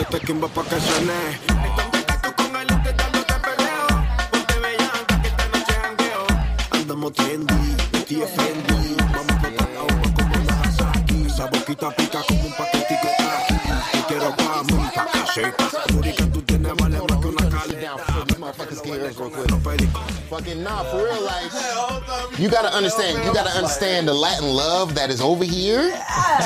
Que te quimba pa' que suene. You gotta understand. You gotta understand the Latin love that is over here.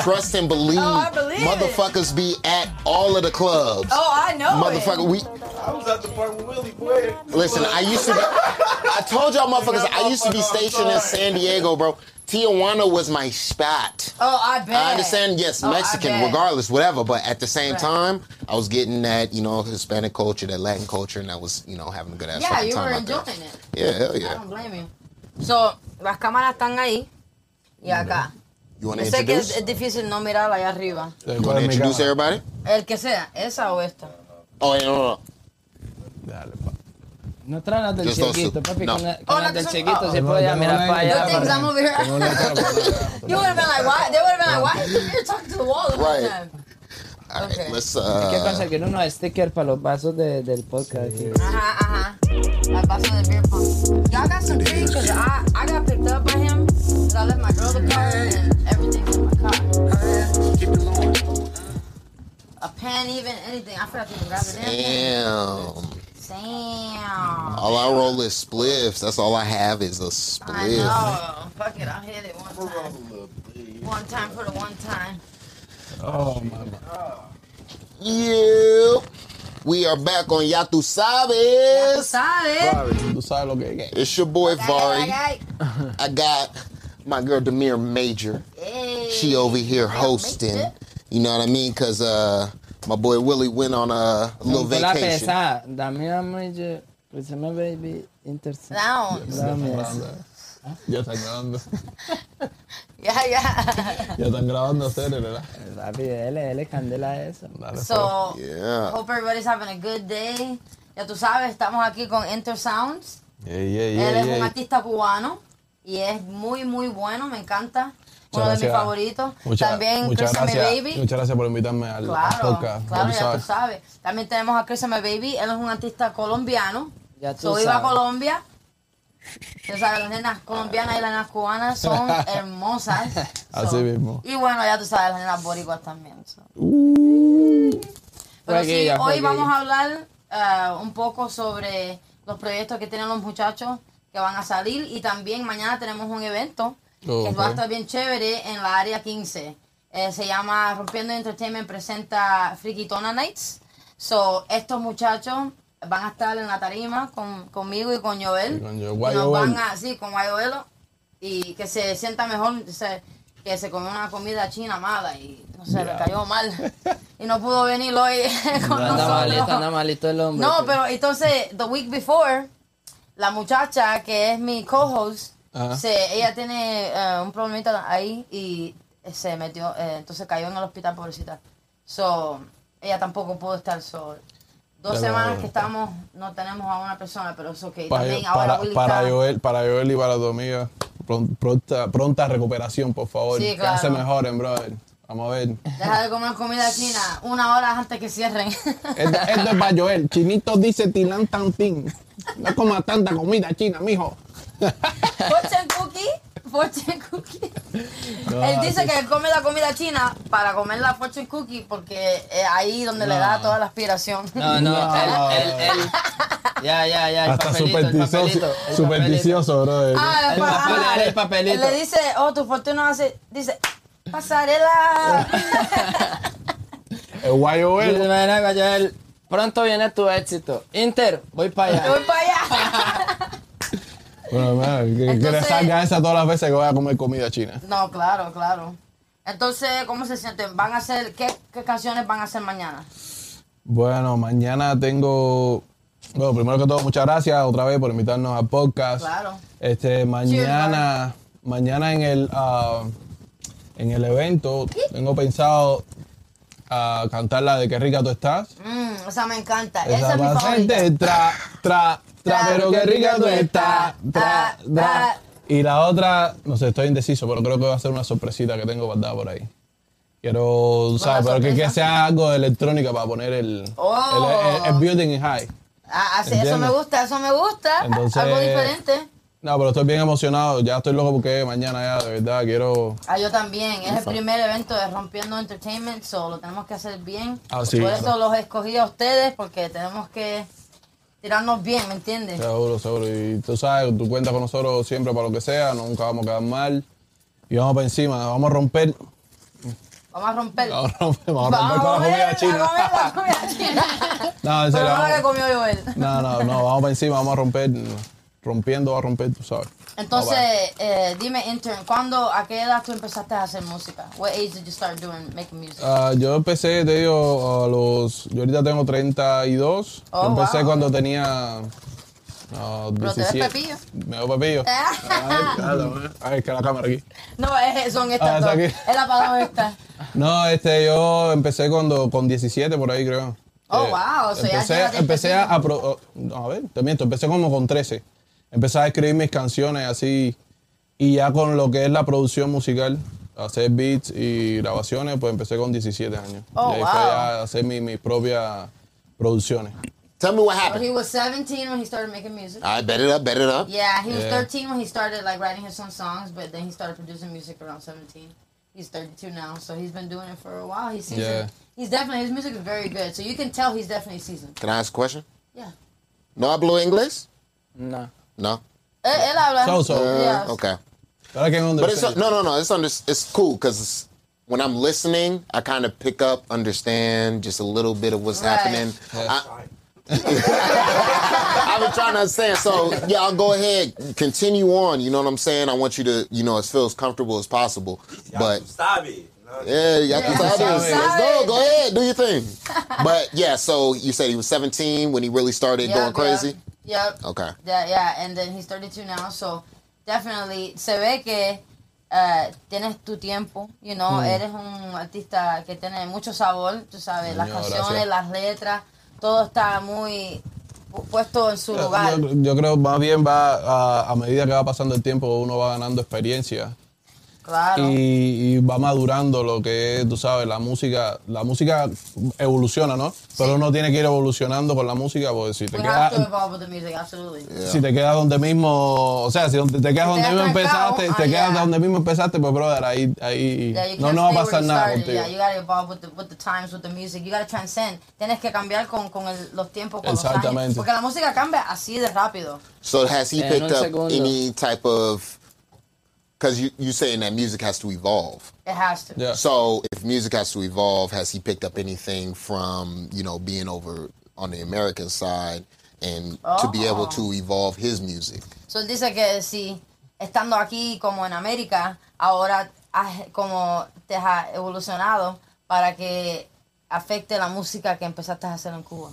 Trust and believe. Oh, I believe it. Motherfuckers be at all of the clubs. Oh, I know. Motherfucker, we I was at the park with Willie, boy. listen. I used to. Be, I told y'all, motherfuckers. I used to be stationed in San Diego, bro. Tijuana was my spot. Oh, I bet. I understand, yes, Oh, Mexican, regardless, whatever. But at the same Right. time, I was getting that, you know, Hispanic culture, that Latin culture, and I was, you know, having a good ass Yeah, fucking you time were out there. enjoying it. Yeah, hell yeah. I don't blame you. So, las cámaras están ahí y acá. You Yo sé que es, introduce? es difícil no mirar allá arriba. You want to introduce everybody? El que sea, esa o esta. Oh, no, no, no. Dale, pa. No traen las del Just those chiquito, two. papi. No. Con, la- Oh, con las las del que son- chiquito oh. se podía mirar para allá. Good things I'm over here. You would have been like, why? They would have been like, why? You're talking to the wall the whole Right. time. All right, Okay. let's, ¿Qué uh, pasa? Que unos stickers para los vasos de, del podcast. aquí. Ajá, ajá. Al paso de beer pong. Y'all got some free because I, I got picked up by him. 'cause I left my girl the car and everything's in my car. A pen, even anything. I forgot to even grab it in. damn. Damn. All I roll is spliffs. That's all I have is a spliff. know. Fuck it, I'll hit it one time. One time for the one time. Oh, mama. Yeah. We are back on Ya Tu Ya tú Sabes. sabes. Sorry, tú sabes lo que es. It's your boy Vari. I got my girl Demir Major. She over here hosting. You know what I mean? Cause uh, my boy Willie went on a little Con la vacation. pesada. Dame a mujer. Baby. Intercept. Down. Dame eso. Ya. Ya, ya. Ya están grabando serio, ¿verdad? Papi, él, él es candela eso. Dale, So, Yeah. hope everybody's having a good day. Ya tú sabes, estamos aquí con Enter Sounds. Yeah, yeah, yeah, Él es yeah. un artista cubano y es muy, muy bueno, me encanta. Uno Muchas de mis gracias. favoritos. Muchas- También muchas Chris and My gracias, Baby. Muchas gracias por invitarme al, podcast. claro, Ya tú ya tú sabes. sabes. También tenemos a Chris and My Baby. Él es un artista colombiano. Ya tú So, iba a sabes. Colombia. Tú sabes, las nenas colombianas y las nenas cubanas son hermosas. Así So, mismo. Y bueno, ya tú sabes, las nenas boricuas también. so. Pero sí, Fueguilla, hoy vamos a hablar eh, un poco sobre los proyectos que tienen los muchachos que van a salir y también mañana tenemos un evento que va a estar bien chévere en la área 15. Eh, se llama Rompiendo Entertainment presenta Frikitona Nights. So, estos muchachos van a estar en la tarima con, conmigo y con Joel. Y con nos van a, sí, con Guayovelo. Y que se sienta mejor, se- que se comió una comida china mala y no sé, le Ya. cayó mal. y no pudo venir hoy con Anda malito, anda malito el hombre. No, pues. pero entonces, the week before, la muchacha que es mi co-host, se- ella tiene eh, un problemita ahí y se metió, eh, entonces cayó en el hospital, pobrecita. So, ella tampoco pudo estar sola. Dos semanas que estamos, no tenemos a una persona, pero es ok. Para, También ahora para, para Joel, para Joel y para pron- pronta, pronta recuperación, por favor. Sí, Que claro. se mejoren, brother. Vamos a ver. Deja de comer comida china una hora antes que cierren. Esto, esto es para Joel. Chinito dice Tilan Tantin. No coma tanta comida china, mijo. Fortune cookie. Fortune cookie. No, él dice sí. que él come la comida china para comer la fortune cookie porque es ahí donde le da toda la aspiración. No, no, No. él, él, él. Ya, ya, ya. El Hasta papelito, el supersticioso, papelito, el supersticioso, brother. Ah, El pa- papel, ah, el papelito. Le dice, oh, tu fortuna hace, dice, pasarela. El guayo papelito. Pronto viene tu éxito. Inter, voy para Yo voy allá. para allá. Bueno, man, que, que le salga esa todas las veces que voy a comer comida china. No, claro, claro. Entonces, ¿cómo se sienten? ¿Van a hacer, qué, qué canciones van a hacer mañana? Bueno, mañana tengo. Bueno, primero que todo, muchas gracias otra vez por invitarnos al podcast. Claro. Este, mañana, mañana en el, ah, en el evento, tengo pensado ah, cantar la de Qué rica tú estás. Mmm, esa me encanta. Esa, Esa es mi favorita. tra, tra, tra, pero qué rica tú estás. Tra, tra. Y la otra, no sé, estoy indeciso, pero creo que va a ser una sorpresita que tengo guardada por ahí. Quiero, ¿sabes? Pero que, que sea algo de electrónica para poner el, Oh. el, el- el building high. Ah, así, eso ¿Entiendes? me gusta, eso me gusta. Entonces- Algo diferente. No, pero estoy bien emocionado. Ya estoy loco porque mañana ya, de verdad, quiero... Ah, yo también. Es el primer evento de Rompiendo Entertainment, so lo tenemos que hacer bien. Ah, sí, Por claro. eso los escogí a ustedes, porque tenemos que tirarnos bien, ¿me entiendes? Seguro, seguro. Y tú sabes, tú cuentas con nosotros siempre para lo que sea, nunca vamos a quedar mal. Y vamos para encima, vamos a romper. Vamos a romper. Vamos a romper, vamos a romper con la comida a china. comer la comida china. No, en serio. vamos-. No, no, no, vamos para encima, vamos a romper. Rompiendo va a romper, tú sabes. Entonces, Vamos eh, dime, intern, ¿cuándo, a qué edad tú empezaste a hacer música? What age did you start doing, making music? Ah, yo empecé, te digo, a los. Yo ahorita tengo 32. Oh, yo empecé wow. cuando tenía. ah, Pero te ves 17. pepillo. Me veo pepillo. Ay, claro, eh. Ay, es que la cámara aquí. No, es, son estas Ah, dos. está aquí. Es la palabra esta. No, este, yo empecé cuando, con 17 por ahí, creo. Oh, Eh, wow, o sea, ya empecé, a, a pro- oh, no, a ver, te miento, empecé como con 13. Empecé a escribir mis canciones así y ya con lo que es la producción musical, hacer beats y grabaciones, pues empecé con 17 años. Oh, y ahí wow. fue a hacer mi- mis propias producciones. Tell me what So he happened. was 17 when he started making music. I bet it up, bet it up. Yeah, he was Yeah. 13 when he started like writing his own songs, but then he started producing music around 17. He's 32 now, so he's been doing it for a while. He's seasoned. Yeah. He's definitely his music is very good, so you can tell he's definitely seasoned. Can I ask a question? Yeah. No hablo inglés? No. No. Él, él habla. So, so. Uh, Yeah. Okay. But I can But it's understand. no, no, no. It's under, It's cool because when I'm listening, I kind of pick up, understand just a little bit of what's Right. happening. I, I've been trying to understand. So yeah, I'll go ahead, continue on. You know what I'm saying? I want you to, you know, as feel as comfortable as possible. But Stop it. No, yeah, you got Yeah, to start I'm. Let's go. Go ahead, do your thing. But yeah, so you said he was 17 when he really started Yep, going crazy. Yep. Yep. Okay. Yeah, yeah, and then he's 32 now, so definitely se ve que eh, tienes tu tiempo, you know, Mm. eres un artista que tiene mucho sabor, tú sabes, las canciones, gracias. las letras, todo está muy pu- puesto en su lugar. Yo, yo creo más bien va a, a medida que va pasando el tiempo uno va ganando experiencia Claro. y, y va madurando lo que es, tú sabes, la música. La música evoluciona, ¿no? Pero uno tiene que ir evolucionando con la música porque si te quedas absolutely. si te quedas donde mismo, o sea, si donde te quedas donde mismo empezaste, ah, te quedas yeah. donde mismo empezaste, pues brother, ahí ahí Yeah, no no va a pasar nada contigo. Yeah, you gotta evolve with the, with the times, with the music. You gotta transcend. Tienes que cambiar con, con el- los tiempos, con los años. Exactamente. Porque la música cambia así de rápido. So has he picked up segundo. any type of? Because you you saying that music has to evolve. It has to. Yeah. So if music has to evolve, has he picked up anything from you know being over on the American side and to be able to evolve his music? So él dice que si estando aquí como en América, ahora como te has evolucionado para que afecte la música que empezaste a hacer en Cuba.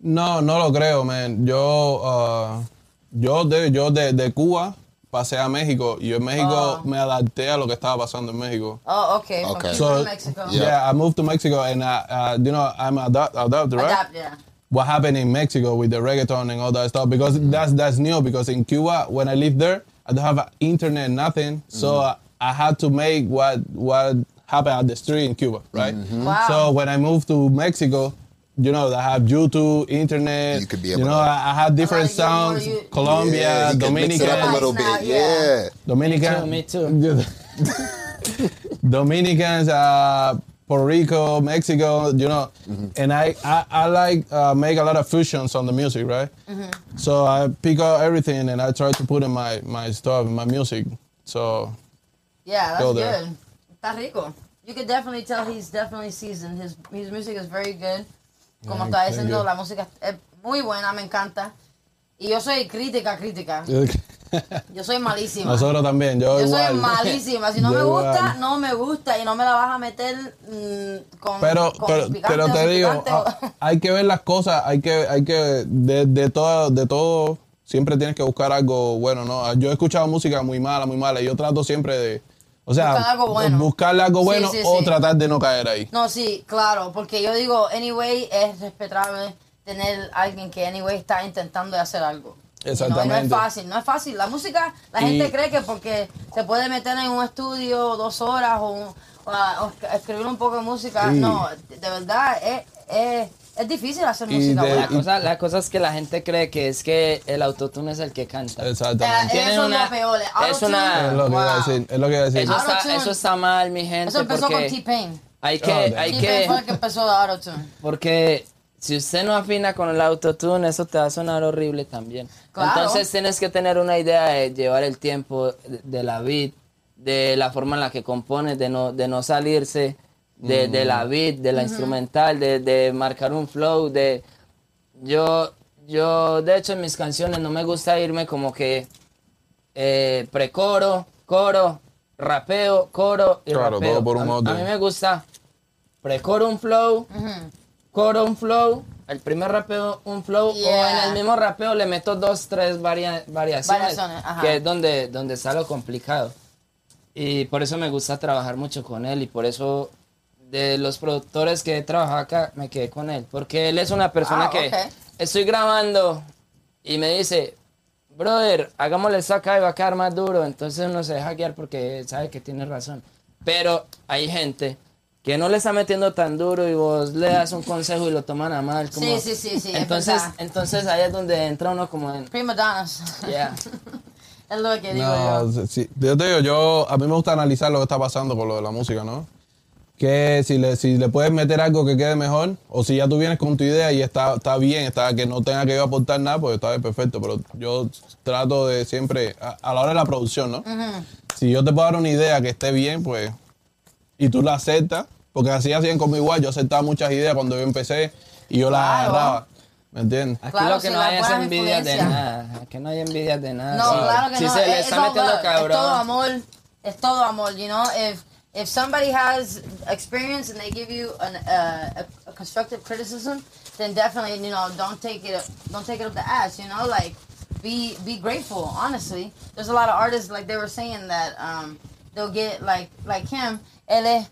No, no lo creo, man. Yo ah, yo de yo de, de Cuba pasé a México y yo en México Oh. me adapté a lo que estaba pasando en México. Oh, okay. From Okay. So to Mexico. Yeah. yeah, I moved to Mexico and I, uh, you know I'm adopt, adopted, right? Adapt, yeah. what happened in Mexico with the reggaeton and all that stuff because mm-hmm. that's that's new because in Cuba when I lived there I don't have internet nothing so I, I had to make what what happened at the street in Cuba right mm-hmm. Wow. so when I moved to Mexico you know I have YouTube internet You could be you able know to- I, I had different A lot sounds you- you- Colombia Yeah, he could mix it up a Dominican little bit. yeah. Yeah. Dominican Me too, me Dominicans, uh, Puerto Rico, Mexico, you know, and I, I, I like uh, make a lot of fusions on the music, right? So I pick out everything and I try to put in my, my stuff, my music. So Yeah, that's Go there. good. Está rico. You could definitely tell he's definitely seasoned. His, his music is very good. Como thank diciendo, you. la música es muy buena, me encanta. Y yo soy crítica, crítica. Yo soy malísima. nosotros también, yo, Yo soy malísima. Si no Yo me gusta, igual. no me gusta y no me la vas a meter mm, con, Pero, con pero, pero te digo, ah, hay que ver las cosas, hay que, hay que, de, de todo, de todo, siempre tienes que buscar algo bueno, ¿no? Yo he escuchado música muy mala, muy mala, y yo trato siempre de, o sea, Buscar algo bueno. buscarle algo bueno sí, o sí. tratar de no caer ahí. No, sí, claro, porque yo digo, anyway, es respetable tener alguien que anyway está intentando hacer algo. No, y no es Exactamente. fácil, no es fácil. La música, la Y- gente cree que porque se puede meter en un estudio dos horas o, un- o a- o escribir un poco de música, no, de verdad es, es, es difícil hacer Y música de- La buena. cosa, la cosa es que la gente cree que es que el autotune es el que canta. Exactamente. Eh, Tienen Eso es una- lo peor. es una- Es lo que iba a decir. Es lo que iba a decir. Eso está, eso está mal, mi gente, Eso empezó con T-Pain. hay que, Oh, hay T-Pain fue el que, que empezó de autotune. porque si usted no afina con el autotune, eso te va a sonar horrible también. Claro. Entonces tienes que tener una idea de llevar el tiempo de, de la beat, de la forma en la que compones, de no, de no salirse de, de la beat, de la instrumental, de, de marcar un flow, de yo, yo de hecho en mis canciones no me gusta irme como que eh, precoro, coro, rapeo, coro y Claro, rapeo. todo por un a, orden. a mí me gusta precoro un flow, coro un flow, el primer rapeo un flow o en el mismo rapeo le meto dos, tres varia- variaciones, Variaciones, ajá. que es donde, donde está lo complicado. Y por eso me gusta trabajar mucho con él y por eso de los productores que he trabajado acá me quedé con él. Porque él es una persona Ah, que ok. estoy grabando y me dice, brother, hagámosle esto acá y va a quedar más duro. Entonces uno se deja guiar porque sabe que tiene razón. Pero hay gente que no le está metiendo tan duro y vos le das un consejo y lo toman a mal. Como... Sí, sí, sí, sí, es Entonces, entonces ahí es donde entra uno como en... Prima donnas. Yeah. es lo que digo No, yo. sí, yo te digo, yo, a mí me gusta analizar lo que está pasando con lo de la música, ¿no? Que si le, si le puedes meter algo que quede mejor, o si ya tú vienes con tu idea y está, está bien, está que no tenga que yo aportar nada, pues está bien, perfecto. Pero yo trato de siempre, a, a la hora de la producción, ¿no? Si yo te puedo dar una idea que esté bien, pues, y tú la aceptas, porque así hacían conmigo igual, yo aceptaba muchas ideas cuando yo empecé y yo las Claro. agarraba, ¿me entiendes? Aquí Claro, lo que no las hay es envidia de nada. Aquí no hay envidia de nada. No, claro que si no. se le es, está all metiendo love. cabrón. Es todo amor. Es todo amor, you know? If, if somebody has experience and they give you an, uh, a, a constructive criticism, then definitely, you know, don't take it don't take it up the ass, you know? Like, be be grateful, honestly. There's a lot of artists, like they were saying, that um, they'll get, like, like him, él es,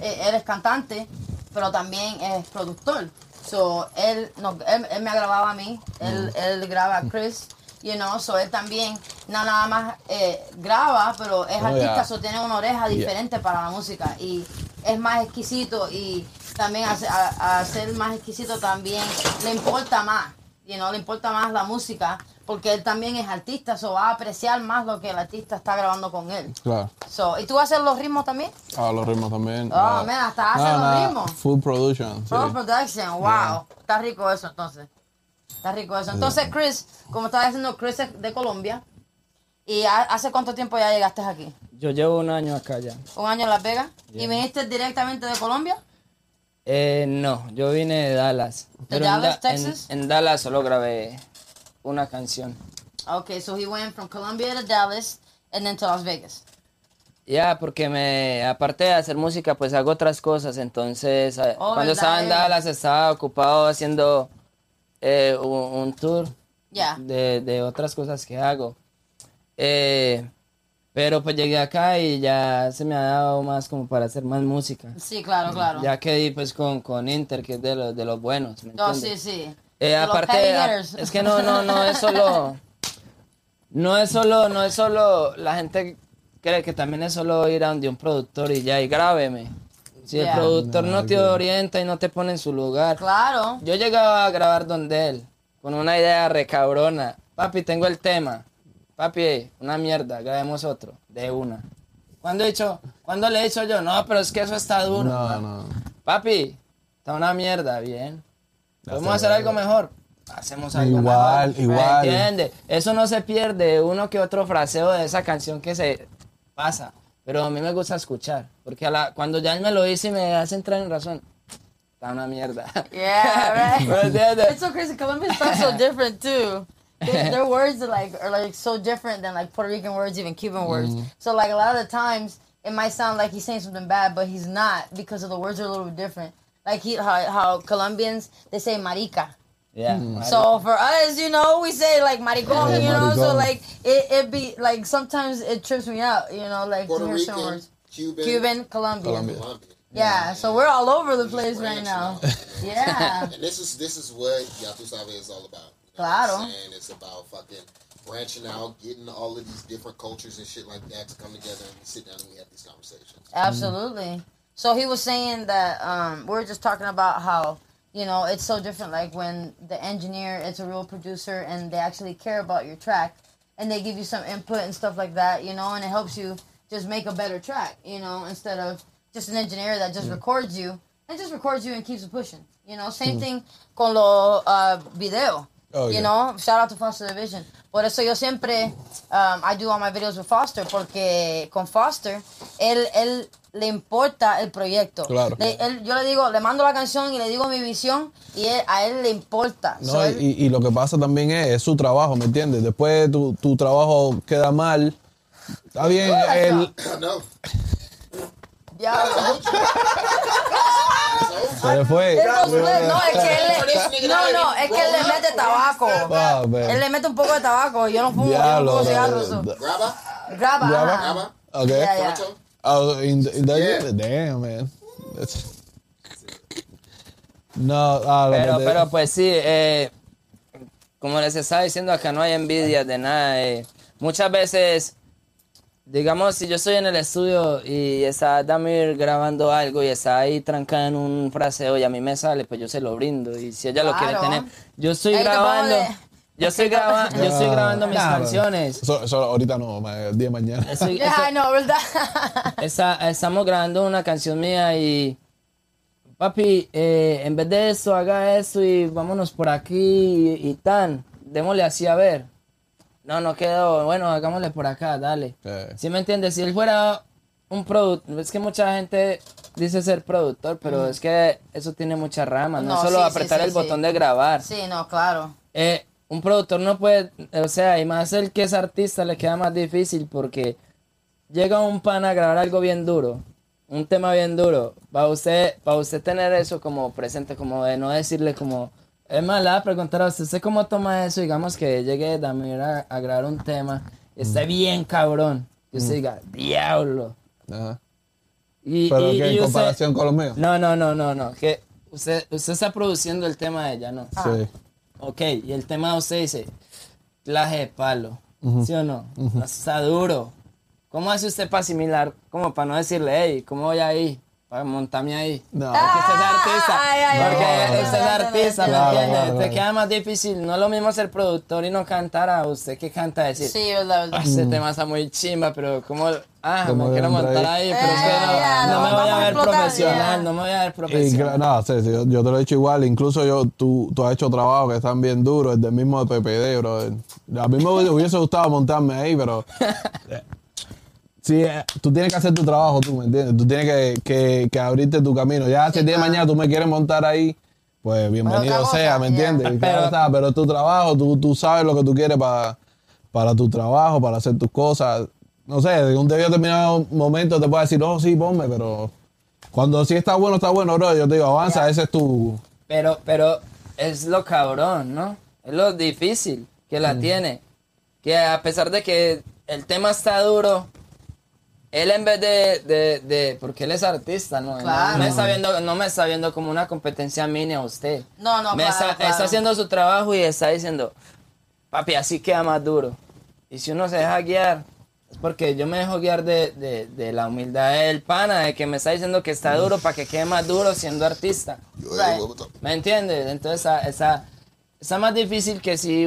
él es cantante, pero también es productor. So, él, no, él, él me ha grabado a mí, él, él graba a Chris, you know, so él también no nada más eh, graba, pero es Oh, artista, yeah. so tiene una oreja diferente para la música y es más exquisito y también a, a- a ser más exquisito también le importa más, you know, le importa más la música porque él también es artista, so va a apreciar más lo que el artista está grabando con él. Claro. So, ¿Y tú haces los ritmos también? Ah, los ritmos también. Oh, Ah. man, hasta hace Nada, los ritmos. Full production. sí. Pro Production, wow. Está rico eso entonces. Está rico eso. Entonces, Chris, como estaba diciendo, Chris es de Colombia. ¿Y ha- hace cuánto tiempo ya llegaste aquí? Yo llevo un año acá ya. ¿Un año en Las Vegas? ¿Y Yeah. viniste directamente de Colombia? Eh, no, yo vine de Dallas. ¿De en Dallas, Da- Texas? En, Dallas solo grabé una canción. Okay, so he went from Colombia to Dallas and then to Las Vegas. Ya, porque me, aparte de hacer música, pues hago otras cosas. Entonces, eh, Oh, cuando ¿verdad, estaba en eh? Dallas, estaba ocupado haciendo eh, un, un tour de, de otras cosas que hago. Eh, pero pues llegué acá y ya se me ha dado más como para hacer más música. Sí, claro, claro. Ya quedé pues con, con Inter, que es de los, de los buenos. ¿me No, sí, sí. Eh, los aparte, es que no, no, no es solo, no es solo, no es solo, la gente cree que también es solo ir a donde un productor y ya, y grábeme. Si el productor no te orienta y no te pone en su lugar. Claro. Yo llegaba a grabar donde él, con una idea recabrona. Papi, tengo el tema. Papi, una mierda, grabemos otro, de una. ¿Cuándo, he dicho, ¿Cuándo le he dicho yo? No, pero es que eso está duro. No, no. Papi, está una mierda, bien. ¿Podemos Hacer hacer algo mejor? Hacemos algo Igual, mejor. igual. ¿Me entiendes? Eso no se pierde, uno que otro fraseo de esa canción que se pasa. Pero a mí me gusta escuchar, porque a la- cuando ya él me lo dice y me hace entrar en razón, está una mierda. Yeah, right. It's so crazy. Colombian sounds so different too. Their, their words are like are like so different than like Puerto Rican words, even Cuban words. Mm-hmm. So like a lot of the times it might sound like he's saying something bad, but he's not because of the words are a little bit different. Like he how, how Colombians they say marica. Yeah. So for us, you know, we say like maricón, Yeah, you know. So like it it be like sometimes it trips me out, you know, like Puerto to hear some Rican, words. Cuban, Cuban, Colombian. Colombia. Colombian. Yeah, so we're all over the place right branch now. now. Yeah. And this is this is what Ya Sabe is all about. You know? Claro. I'm? It's about fucking branching out, getting all of these different cultures and shit like that to come together and sit down and we have these conversations. Absolutely. So he was saying that um, we are just talking about how you know it's so different. Like when the engineer is a real producer and they actually care about your track and they give you some input and stuff like that, you know, and it helps you just make a better track, you know, instead of just an engineer that just records you and just records you and keeps it pushing. You know, same thing con los uh, videos. Oh, you yeah. know, shout out to Foster Division. Por eso yo siempre, um, I do all my videos with Foster, porque con Foster, él, él le importa el proyecto. Claro. Le- él- yo le digo, le mando la canción y le digo mi visión y él- a él le importa. No, So, él- y, y lo que pasa también es, es su trabajo, ¿me entiendes? Después tu, tu trabajo queda mal. Está bien, él no. ya, se le fue. No, no, es que él le, no, no, es que él le mete tabaco. Ah. Él le mete un poco de tabaco. Yo no fumo, yo no fumo cigarros. Graba. Graba. ajá. Grabba? Okay. Yeah, yeah. Oh, in, in that Yeah. damn man. That's- No, ah, Pero, pero pues sí, eh, como les estaba diciendo, acá no hay envidia de nada. eh. Muchas veces, digamos, si yo estoy en el estudio y está Damir grabando algo y está ahí trancada en un fraseo y a mí me sale, pues yo se lo brindo. Y si ella lo quiere tener, yo estoy grabando, yo estoy, graba- yo estoy Ah, grabando mis canciones. Eso, eso ahorita no, ma, el día de mañana. Estoy- Yeah, estoy- I know, ¿verdad? Esa- estamos grabando una canción mía y papi, eh, en vez de eso, haga eso y vámonos por aquí y, y tan, démosle así a ver. No, no quedó, bueno, hagámosle por acá, dale. Eh. ¿Sí me entiendes? Si él fuera un productor, es que mucha gente dice ser productor, pero es que eso tiene muchas ramas, no, No, solo sí, sí, apretar sí, el sí. botón de grabar. Sí, no, claro. Eh, un productor no puede, o sea, y más el que es artista le queda más difícil porque llega un pan a grabar algo bien duro, un tema bien duro, para usted, para usted tener eso como presente, como de no decirle como, es más, le voy a preguntar a usted, ¿usted cómo toma eso? Digamos que llegue Damir a, a grabar un tema, y esté bien cabrón, y usted diga, diablo. Ajá. Y, Pero y- que y en usted- comparación con los míos. No, no, no, no, no, que usted, usted está produciendo el tema de ella, ¿no? Sí. Ok, y el tema de usted dice, claje de palo, ¿sí o no? Está duro. ¿Cómo hace usted para asimilar, como para no decirle, hey, ¿cómo voy ahí? Para montarme ahí. No. Porque usted es artista. Ay, ay, ay, porque ay, usted es artista, ¿me Claro, entiende? claro, Te queda más difícil. No es lo mismo ser productor y no cantar a usted que canta decir, Sí, verdad, verdad. "Ah, ese tema está muy chimba, pero como, ah, ¿Cómo me quiero montar ahí? ahí, pero es que Eh, no, ya, no no, me voy a a ver profesional, ya. no me voy a ver Y, profesional. gra- no, sí, sí, yo, yo te lo he dicho igual. Incluso yo, tú, tú has hecho trabajos que están bien duros, el del mismo de PPD, bro. A mí me hubiese gustado montarme ahí, pero. Sí, eh, tú tienes que hacer tu trabajo, tú, ¿me entiendes? Tú tienes que, que, que abrirte tu camino. Ya si el día de mañana tú me quieres montar ahí, pues bienvenido sea, ¿me entiendes? Pero- claro está, pero es tu trabajo, tú, tú sabes lo que tú quieres para, para tu trabajo, para hacer tus cosas. No sé, de un determinado momento te puedo decir, oh, sí, ponme, pero cuando sí está bueno, está bueno, bro. Yo te digo, avanza, ese es tu. Pero, pero es lo cabrón, ¿no? Es lo difícil que la tiene. Que a pesar de que el tema está duro, él en vez de, de, de- porque él es artista, ¿no? Claro. No, me está viendo, no me está viendo como una competencia mini a usted. No, no, me claro, está, claro. está haciendo su trabajo y está diciendo, papi, así queda más duro. Y si uno se deja guiar, es porque yo me dejo guiar de, de, de la humildad del pana, de que me está diciendo que está duro para que quede más duro siendo artista. Right. ¿Me entiendes? Entonces esa, esa, está más difícil que si,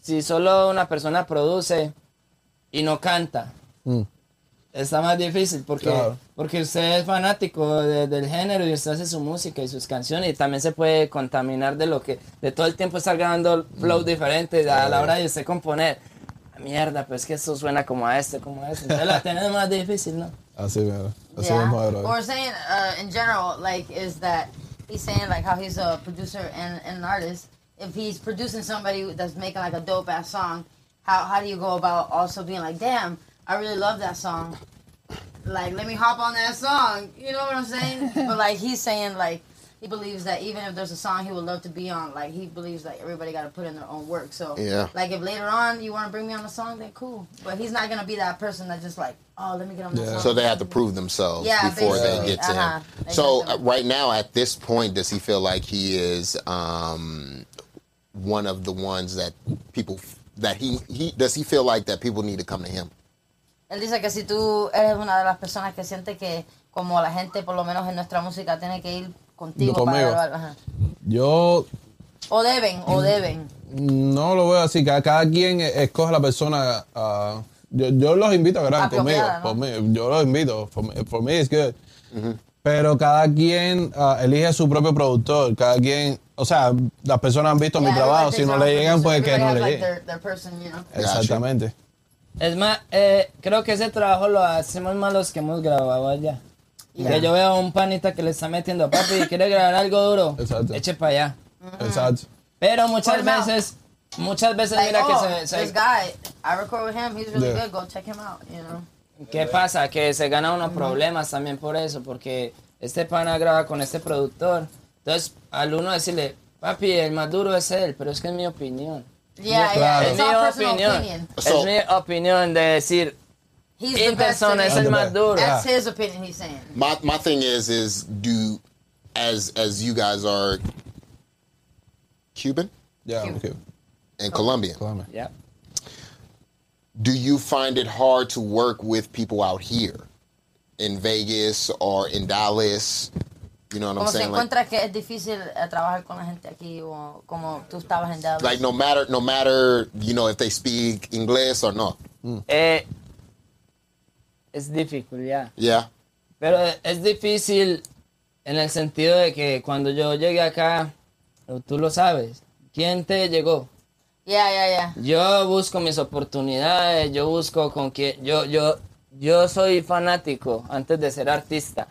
si solo una persona produce y no canta. Mm. Está más difícil porque, Claro. porque usted es fanático de- del género y usted hace su música y sus canciones y también se puede contaminar de lo que, de todo el tiempo estar grabando flow diferente a la hora de usted componer. Mierda, pues que esto suena como a este, como a este. Entonces la tiene más difícil, ¿no? Así, mira. Así Yeah. mismo, we're saying uh, in general, like, is that he's saying like how he's a producer and, and an artist. If he's producing somebody that's making like a dope ass song, how how do you go about also being like, damn, I really love that song. Like, let me hop on that song. You know what I'm saying? but like he's saying like he believes that even if there's a song he would love to be on, like he believes that everybody got to put in their own work. So Yeah. like if later on you want to bring me on a song, then cool. But he's not gonna be that person that just like, oh, let me get on Yeah. song. So they have to prove themselves Yeah, before they get to Uh-huh. him. So uh, right now, at this point, does he feel like he is um, one of the ones that people that he he does he feel like that people need to come to him? Él dice que si tú eres una de las personas que siente que como la gente, por lo menos en nuestra música, tiene que ir contigo para Conmigo. grabar. ajá. Yo O deben, o deben. no lo veo así, cada, cada quien escoge a la persona. ah, yo, yo los invito a grabar conmigo. Por mí, yo los invito. For me, for me it's good. Pero cada quien ah, elige su propio productor. Cada quien, o sea, las personas han visto mi trabajo. Si no le llegan, pues que no le like, lleguen. their- their person, you know. Exactamente. Es más, eh, creo que ese trabajo lo hacemos más los que hemos grabado allá. Yeah. Que yo veo a un panita que le está metiendo, papi, ¿quiere grabar algo duro? Exacto. Eche para allá. Exacto. Pero muchas veces, muchas veces Like, mira oh, que se, se- this guy, I record with him, he's really Yeah. good, go check him out, you know. ¿Qué pasa? Que se gana unos problemas también por eso, porque este pana graba con este productor. Entonces, al uno decirle, papi, el más duro es él, pero es que es mi opinión. Yeah, Claro. yeah, Es it's mi opinión. opinion. So- es mi opinión de decir, He's en the best persona to es me. el I'm the más duro. That's his opinion, he's saying. My my thing is is do as as you guys are Cuban Yeah, Cuban. okay. and Colombian. Colombia. Ya. Do you find it hard to work with people out here in Vegas or in Dallas? You know what I'm Como se saying? Like, encuentra que es difícil eh, trabajar con la gente aquí o como tú estabas en Dallas. like no matter no matter you know if they speak English or not. Eh, es difícil, ya. Yeah. Pero es difícil en el sentido de que cuando yo llegué acá, tú lo sabes, ¿quién te llegó? Yeah, yeah, yeah. Yo busco mis oportunidades, yo busco con quién, yo, yo, yo soy fanático antes de ser artista.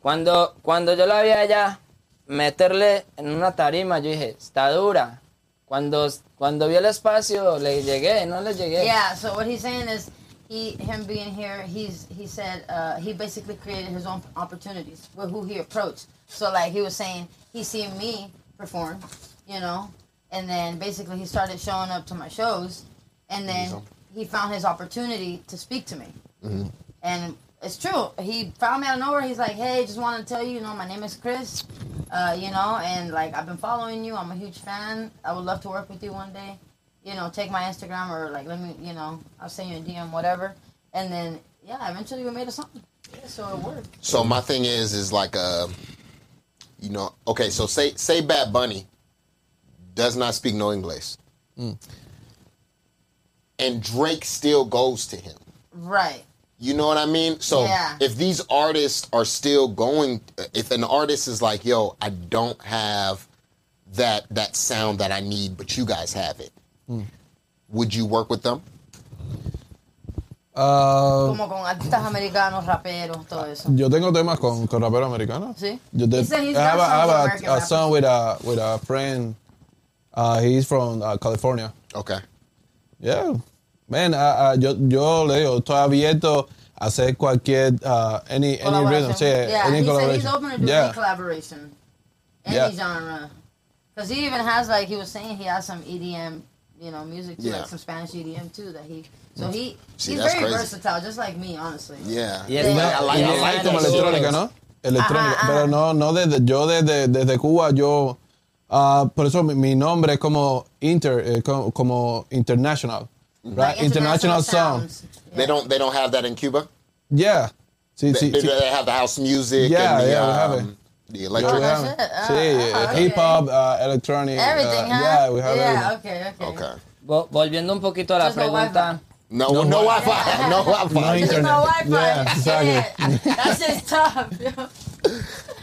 Cuando, cuando yo la vi allá, meterle en una tarima, yo dije, está dura. Cuando, cuando vi el espacio, le llegué, no le llegué. Yeah, so what he's saying is he him being here, he's he said uh, he basically created his own opportunities with who he approached. So like he was saying, he seen me perform, you know, and then basically he started showing up to my shows, and then he found his opportunity to speak to me. And it's true. He found me out of nowhere. He's like, "Hey, just want to tell you, you know, my name is Chris. Uh, you know, and like I've been following you. I'm a huge fan. I would love to work with you one day. You know, take my Instagram or like let me, you know, I'll send you a DM, whatever. And then yeah, eventually we made a song. Yeah, so it worked. So my thing is is like uh you know okay so say say Bad Bunny does not speak no English. And Drake still goes to him. Right. You know what I mean? So Yeah. if these artists are still going, if an artist is like, "Yo, I don't have that that sound that I need, but you guys have it," would you work with them? Ah, Como con artistas americanos, raperos, todo eso. yo tengo temas con, con raperos americanos. Sí. Yo te, He said he's I have, a, got I have some a- American a, song rappers. with a, with a friend. Uh, he's from uh, California. Okay. Yeah. Man, ah, ah, yo, yo le digo, estoy abierto a hacer cualquier, uh, any, any rhythm. Sí, yeah, any he said he's collaboration. open to do yeah. any collaboration, any Yeah. genre. Because he even has like he was saying he has some EDM, you know, music too, Yeah. like some Spanish EDM too. That he so he See, he's very crazy. versatile, just like me, honestly. Yeah. Y es Yeah. más- I like- y I es like más them de electrónica. ¿no? Electrónica. Ajá, Pero no, no desde, yo desde, desde Cuba, yo, ah, por eso mi, mi nombre es como inter, eh, como, como international. Right? Like international, song. sounds. They don't they don't have that in Cuba. Yeah. Sí, They, sí, they, sí. they have the house music Yeah, and the, yeah, we have um, the electric. we Oh, have that's it. it. Ah, Sí, ah, hip okay. hop, uh, electronic. Everything, uh, huh? Yeah, we have yeah, everything. okay, okay. Okay. Vo- Volviendo un poquito a la Just pregunta. No, No no, Wi- Wi-Fi. No Wi-Fi. No There's internet. no Wi-Fi. Yeah, exactly. Shit. That's just tough.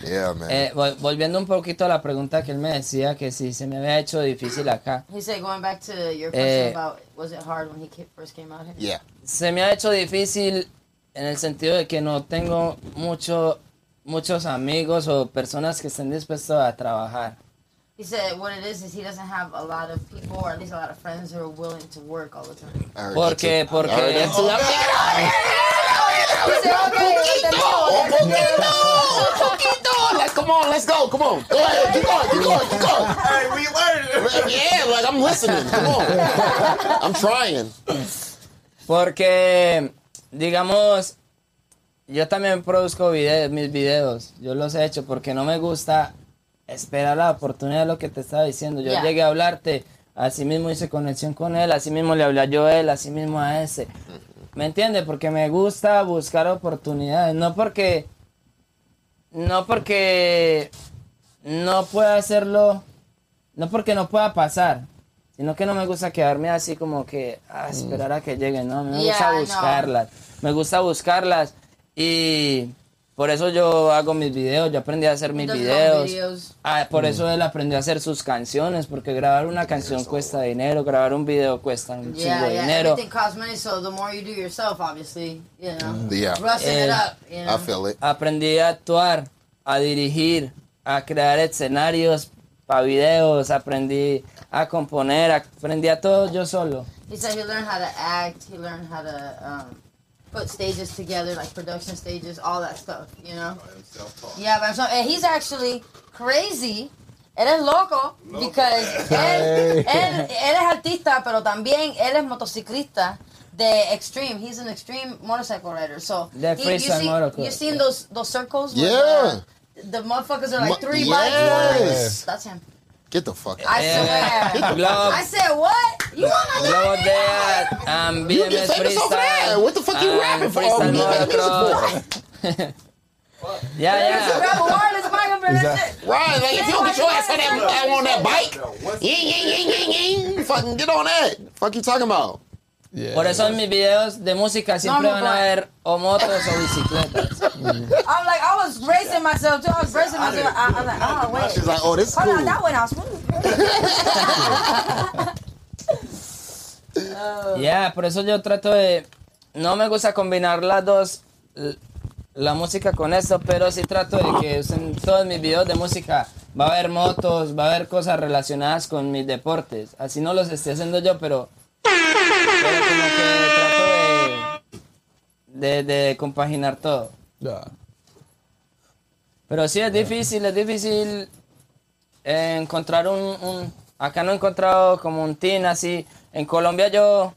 Yeah, man. eh, vol- volviendo un poquito a la pregunta que él me decía, que si se me había hecho difícil acá. he said, going back to your Eh, question about was it hard when he first came out here? yeah. Se me ha hecho difícil en el sentido de que no tengo mucho, muchos amigos o personas que estén dispuestos a trabajar. He said what it is is he doesn't have a lot of people, or at least a lot of friends who are willing to work all the time. Porque, porque... Un poquito, un poquito. Like, come on, let's go. Come on. Go ahead. Keep going. Keep going. Keep going. Hey, we learned. Yeah, like I'm listening. Come on. I'm trying. Porque, digamos, yo también produzco videos, mis videos. Yo los he hecho porque no me gusta esperar la oportunidad de lo que te estaba diciendo. Yo llegué a hablarte, así mismo hice conexión con él, así mismo le hablé a Joel, así mismo a ese. ¿Me entiendes? Porque me gusta buscar oportunidades, no porque no porque no pueda hacerlo, no porque no pueda pasar, sino que no me gusta quedarme así como que a esperar a que lleguen, no, me Yeah, gusta buscarlas, me gusta buscarlas y por eso yo hago mis videos, yo aprendí a hacer mis videos. videos. Ah, por eso él aprendió a hacer sus canciones, porque grabar una canción cuesta dinero, grabar un video cuesta un chingo Yeah, de yeah. dinero. Everything costs money, so the more you do yourself, obviously, you know, Yeah. rusting it up, you know. I feel it. aprendí a actuar, a dirigir, a crear escenarios para videos, aprendí a componer, aprendí a todo yo solo. He said he learned how to act. He learned how to um, put stages together, like production stages, all that stuff. You know. Yeah, but so, and he's actually crazy. Él es loco because él, él, él es artista, pero también él es motociclista de extreme. He's an extreme motorcycle rider. So De he- you see, motocross. you seen those those circles? Yeah. The, the motherfuckers are like Mo- three yes. bikes. That's him. Get the fuck out. I Yeah. swear. Globe, I said what? You wanna Globo know? de um, You get BMS famous over Freestyle. there. What the fuck you um, rapping for? Freestyle You making music motocross. yeah, Yeah. yeah. Grab a wireless microphone and that- shit. Right, like if you don't get your ass on that, that on that bike, ying, ying, ying, ying, ying, fucking get on that. Fuck you talking about? Yeah. Por eso en mis videos de música siempre No, van a ver o motos o bicicletas. I'm like, I was bracing myself too. I was bracing myself. I, I'm like, oh wait. She's like, oh, this is Hold on, cool. that went out smooth. Ya, por eso yo trato de... No me gusta combinar las dos, la música con esto, pero sí trato de que en todos mis videos de música va a haber motos, va a haber cosas relacionadas con mis deportes. Así no los esté haciendo yo, pero... Pero como que trato de... De, de compaginar todo. Yeah. Pero sí es difícil, es difícil eh, encontrar un, un- Acá no he encontrado como un team así. En Colombia yo...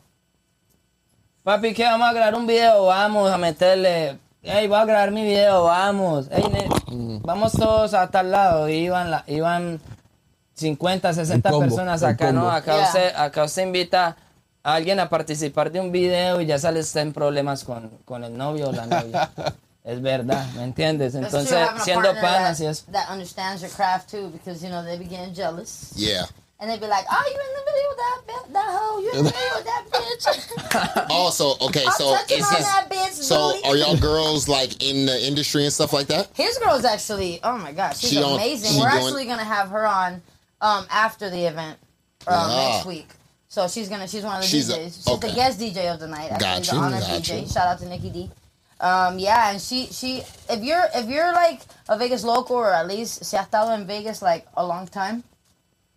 Papi, ¿qué? Vamos a grabar un video, vamos a meterle... Ey, voy a grabar mi video, vamos. Ey, ne- vamos todos a tal lado. Y iban, la- iban 50, 60 El combo, personas acá, ¿no? Acá, Yeah. usted, acá usted invita alguien a participar de un video y ya sale usted en problemas con, con el novio o la novia. es verdad, ¿me entiendes? Entonces, true, having a siendo partner panas y that, eso. that understands your craft too, because you know they begin jealous, Yeah. and they'd be like, "Oh, you in the video with that bi- that hoe? You in the video with that bitch? Also, okay, I'm so touching is on this, that bitch so booty." are y'all girls like in the industry and stuff like that? His girl's actually, oh my god, she's She amazing. she We're doing- actually gonna have her on um, after the event um, Yeah. next week. So she's gonna, she's one of the She's a- DJs. she's okay. the guest DJ of the night. Actually, Gotcha, the honor. DJ. Shout out to Nikki D. Um, yeah, and she, she, if you're, if you're like a Vegas local or at least se ha estado en Vegas like a long time,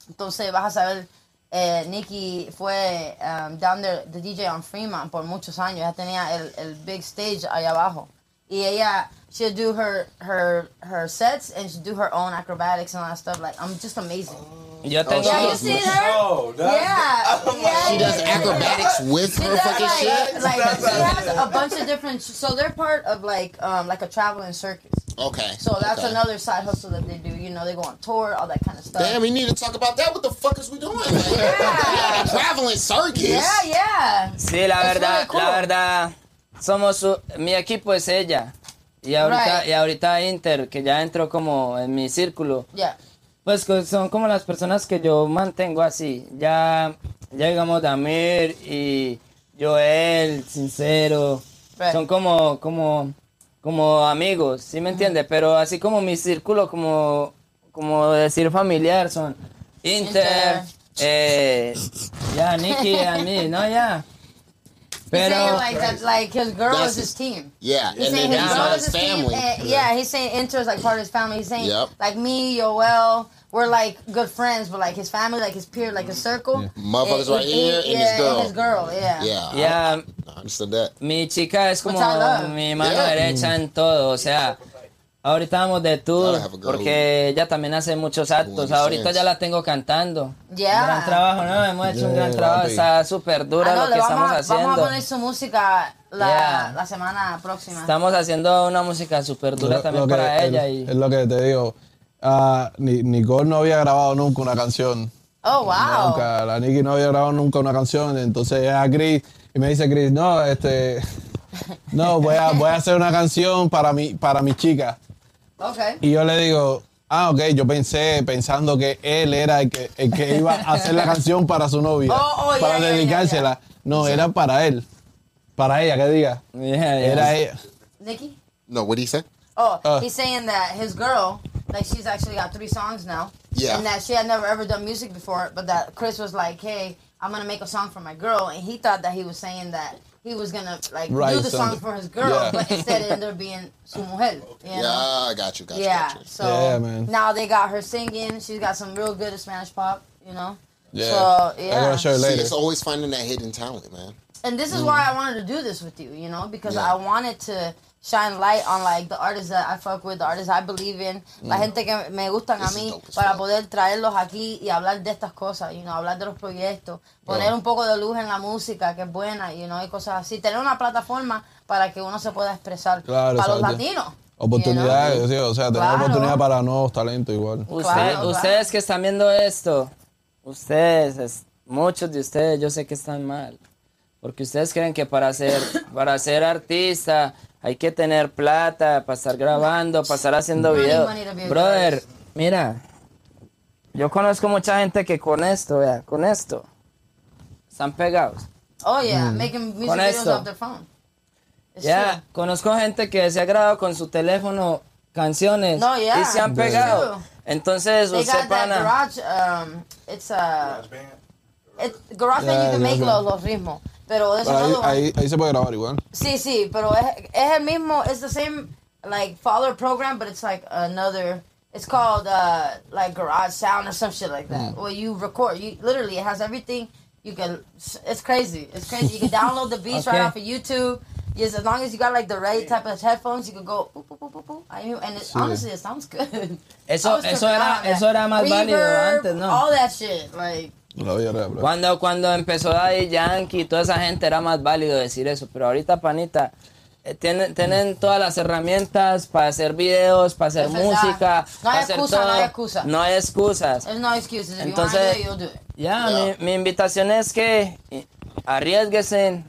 entonces vas a saber. Eh, Nikki fue um, down there, the DJ on Fremont por muchos años. Ella tenía el, el big stage allá abajo. Y ella, she'll do her, her, her sets and she'll do her own acrobatics and all that stuff. Like, I'm just amazing. Yo tengo... Yeah, you seen her? Oh, that's Yeah, yeah. She does acrobatics with She her fucking like, shit. like she has a bunch of different. So they're part of like um like a traveling circus. Okay. So that's okay. another side hustle that they do. You know, they go on tour, all that kind of stuff. Damn, we need to talk about that. What the fuck is we doing? Like, Yeah. traveling circus. Yeah, yeah. Sí, la It's verdad, really cool. la verdad, somos su- mi equipo es ella. Y ahorita, Right. y ahorita Inter, que ya entró como en mi círculo, Yeah. Pues son como las personas que yo mantengo así. Ya, ya digamos Damir y Joel, Sincero, Right. son como, como, como amigos, ¿sí me entiende? Pero así como mi círculo, como, como decir familiar, son Inter, Inter. eh, ya Nicky a mí, no ya. He's saying like that, like his girl That's is his team. Yeah, He's and saying then his girl is his his team. family. And, yeah, he's saying Inter is like part of his family. He's saying Yep. like me, Yoel, we're like good friends, but like his family, like his peer, like a circle. Motherfuckers Eh, right here and his yeah, girl. And his girl, yeah. Yeah. ya I understood that. mi chica es como Which I love. mi mano Yeah. derecha en todo, o sea, ahorita vamos de tour porque ella también hace muchos actos, ahorita ya la tengo cantando. Yeah. Gran trabajo, ¿no? Hemos hecho un Yeah, gran trabajo, papi. está súper Ah, dura no, lo le que vamos, estamos a, haciendo. vamos a poner su música la, Yeah. la semana próxima. Estamos haciendo una música súper dura también para es- ella y Es lo que te digo. Ah, Ni- Nicole no había grabado nunca una canción Oh, wow. Nunca, la Nicki no había grabado nunca una canción, entonces a Chris y me dice Chris, no, este, no, voy a, voy a hacer una canción para mi, para mi chica. Okay. Y yo le digo, ah, ok, yo pensé, pensando que él era el que, el que iba a hacer la canción para su novia, Oh, oh, para dedicársela. No, era para él, para ella, que diga. Yeah, yeah. Era ella. Nikki? No, what did he say? Oh, Uh. he's saying that his girl, like she's actually got three songs now. Yeah. And that she had never ever done music before, but that Chris was like, hey, I'm gonna make a song for my girl. And he thought that he was saying that he was gonna like Right, do the song for his girl, Yeah. but instead it ended up being su mujer. You know? Yeah, I got you, got you, Yeah, got you. so Yeah, man. now they got her singing. She's got some real good Spanish pop, you know. Yeah. So yeah. I'm gonna show you See, later. it's always finding that hidden talent, man. and this is mm. why I wanted to do this with you, you know, because Yeah. I wanted to shine light on like the artists that I fuck with, the artists I believe in, la gente que me gustan a This mí, para poder traerlos aquí y hablar de estas cosas, you know, hablar de los proyectos, poner Yeah. un poco de luz en la música que es buena, you know, y cosas así, tener una plataforma para que uno se pueda expresar Claro, para los latinos. Oportunidades, sí, o sea, tener Claro. oportunidad para nuevos talentos igual. Usted- Claro, ustedes que están viendo esto, ustedes, es- muchos de ustedes, yo sé que están mal. Porque ustedes creen que para ser, para ser artista hay que tener plata, para estar grabando, para estar haciendo Money, videos. Brother, mira, yo conozco mucha gente que con esto, vea, con esto, están pegados. Oh yeah, making music Con videos esto. off their phone. Ya, true. conozco gente que se ha grabado con su teléfono canciones No, yeah. y se han pegado. Entonces, They usted got that garage. Um, it's a it's garage band. Yeah, You can make garage los, los ritmos, pero there's Pero ahí, another one. ahí, ahí se puede grabar igual. Sí, sí, pero es, es el mismo. It's the same like follower program, but it's like another. It's called uh, like garage sound or some shit like that. Where you record, you literally it has everything. You can. It's crazy. It's crazy. You can download the beats right off of YouTube. Yes, as long as you got like the right type of headphones, you can go. Boop, boop, boop, boop, boop. I mean, and it, Sí. honestly, it sounds good. Eso- I was eso tripping era- out, man. eso era más válido Reverb, antes, ¿no? All that shit, like. La vida real. Cuando, cuando empezó Daddy Yankee y toda esa gente era más válido decir eso, pero ahorita, panita, eh, tienen, tienen todas las herramientas para hacer videos, para hacer Es verdad. música, No hay para hacer excusa, no todo. hay excusa. No hay excusas. No excuses. If Entonces-. Ya, Yeah. mi, mi invitación es que eh, arriesguesen.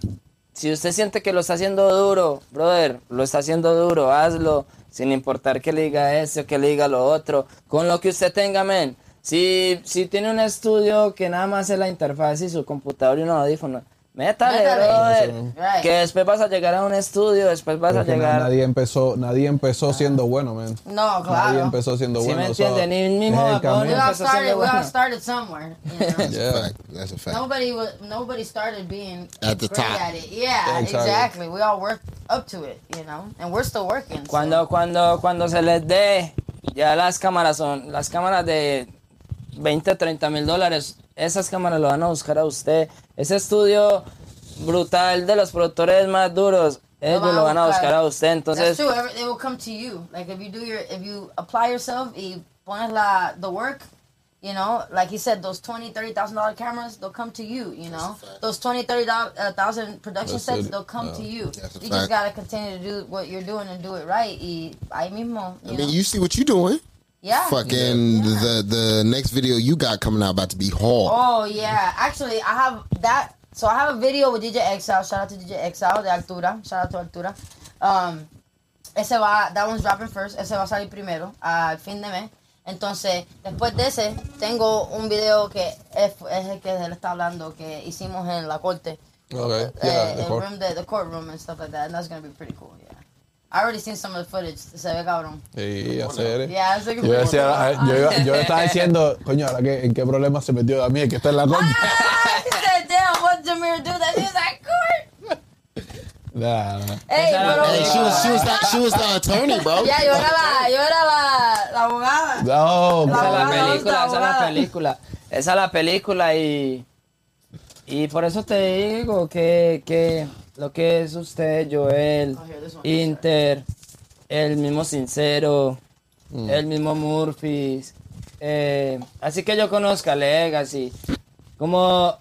Si usted siente que lo está haciendo duro, brother, lo está haciendo duro, hazlo, sin importar que le diga eso, que le diga lo otro, con lo que usted tenga, men. Si, si tiene un estudio que nada más es la interfaz y su computador y unos audífonos, métale, Métale. brother. Right. Que después vas a llegar a un estudio, después vas Pero a llegar... nadie empezó, nadie empezó siendo bueno, man. No, Nadie claro. empezó siendo Sí me bueno. entiende, ni el mismo Bad We all started. We all bueno. started somewhere. You know? That's Yeah. a fact. That's a fact. nobody was. Nobody started being At the great top. at it. Yeah, Exactly. exactly. We all worked up to it, you know, and we're still working. so- Cuando, cuando, cuando se les dé, ya las cámaras son, las cámaras de 20, 30 mil dólares, esas cámaras lo van a buscar a usted. Ese estudio brutal de los productores más duros, ellos lo van a buscar a usted. That's Entonces, true. Every, it will come to you. Like if you do your, if you apply yourself y pones la the work, you know, like he said, those twenty, thirty thousand dollar cameras, they'll come to you. You know, those twenty, thirty uh, thousand production That's sets, it. they'll come Yeah. to you. That's You fact. just gotta continue to do what you're doing and do it right. Y ahí mismo, you I know. mean, you see what you doing. Yeah. Fucking the the next video you got coming out about to be hard. Oh yeah, actually I have that. So I have a video with DJ XL. Shout out to DJ XL de Altura. Shout out to Altura. Um, ese va, that one's dropping first. Ese va a salir primero al fin de mes. Entonces, después de ese, tengo un video que es, es el que él está hablando que hicimos en la corte. Okay, Eh, yeah, the el court. room, the, the courtroom and stuff like that. And that's gonna be pretty cool. Yeah. I already seen some of the footage. Se ve cabrón. Sí, hacer. Yeah, it's looking Yo, decía, ah, yo, iba- yo estaba diciendo, coño, ahora que, en qué problema se metió Damián, que está en la corte. he said, damn, what Jameer do that? He's like, court. Nah, nah. Hey, pero... la Hey, she was she was that she was the attorney, bro. Ya, yo era la, yo era la, la abogada. No, esa es la abogada, película, esa es la abogada. película. Esa es la película y... Y por eso te digo que, que lo que es usted, Joel, one. Inter, el mismo Sincero, Mm. el mismo Murphys. eh, así que yo conozco a Legacy. Como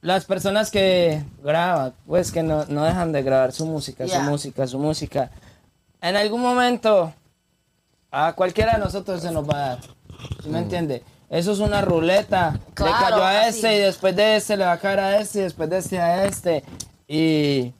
las personas que graban, pues que no, no dejan de grabar su música, Yeah. su música, su música. En algún momento, a cualquiera de nosotros se nos va a dar. ¿Sí Mm. me entiende? Eso es una ruleta. Claro, le cayó a así. este y después de este le va a caer a este y después de este a este. Y,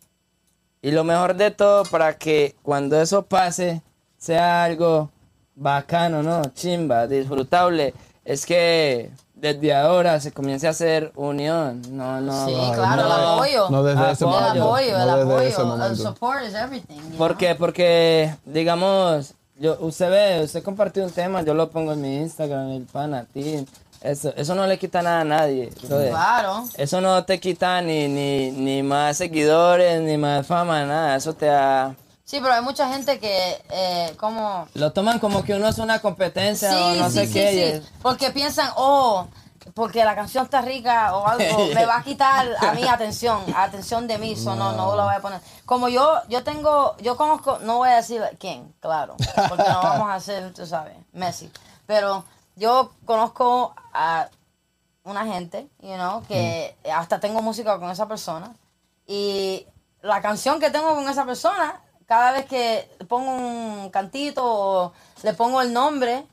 y lo mejor de todo para que cuando eso pase sea algo bacano, ¿no? Chimba, disfrutable. Es que desde ahora se comience a hacer unión. No, no. Sí, no, claro, el apoyo. no desde ese Apoyo. El momento. apoyo, el no desde ese apoyo, el support is everything. ¿Por know? qué? Porque, digamos, yo, usted ve, usted compartió un tema, yo lo pongo en mi Instagram, el pana, ti. Eso, eso no le quita nada a nadie. Claro. Eso no te quita ni, ni, ni más seguidores, ni más fama, nada. Eso te da... Sí, pero hay mucha gente que, eh, como... Lo toman como que uno es una competencia o no sé qué. Porque piensan, oh, porque la canción está rica o algo, me va a quitar a mí atención, atención de mí, eso no, no lo voy a poner. Como yo, yo tengo, yo conozco, no voy a decir quién, claro, porque no vamos a hacer, tú sabes, Messi, pero yo conozco a una gente, you know, que hasta tengo música con esa persona. Y la canción que tengo con esa persona, cada vez que pongo un cantito o le pongo el nombre,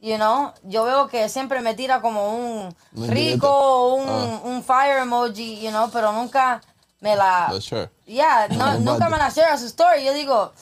you know, yo veo que siempre me tira como un rico o un, un fire emoji, you know, pero nunca me la... Share. Yeah, no, nunca me la share a su story. Yo digo,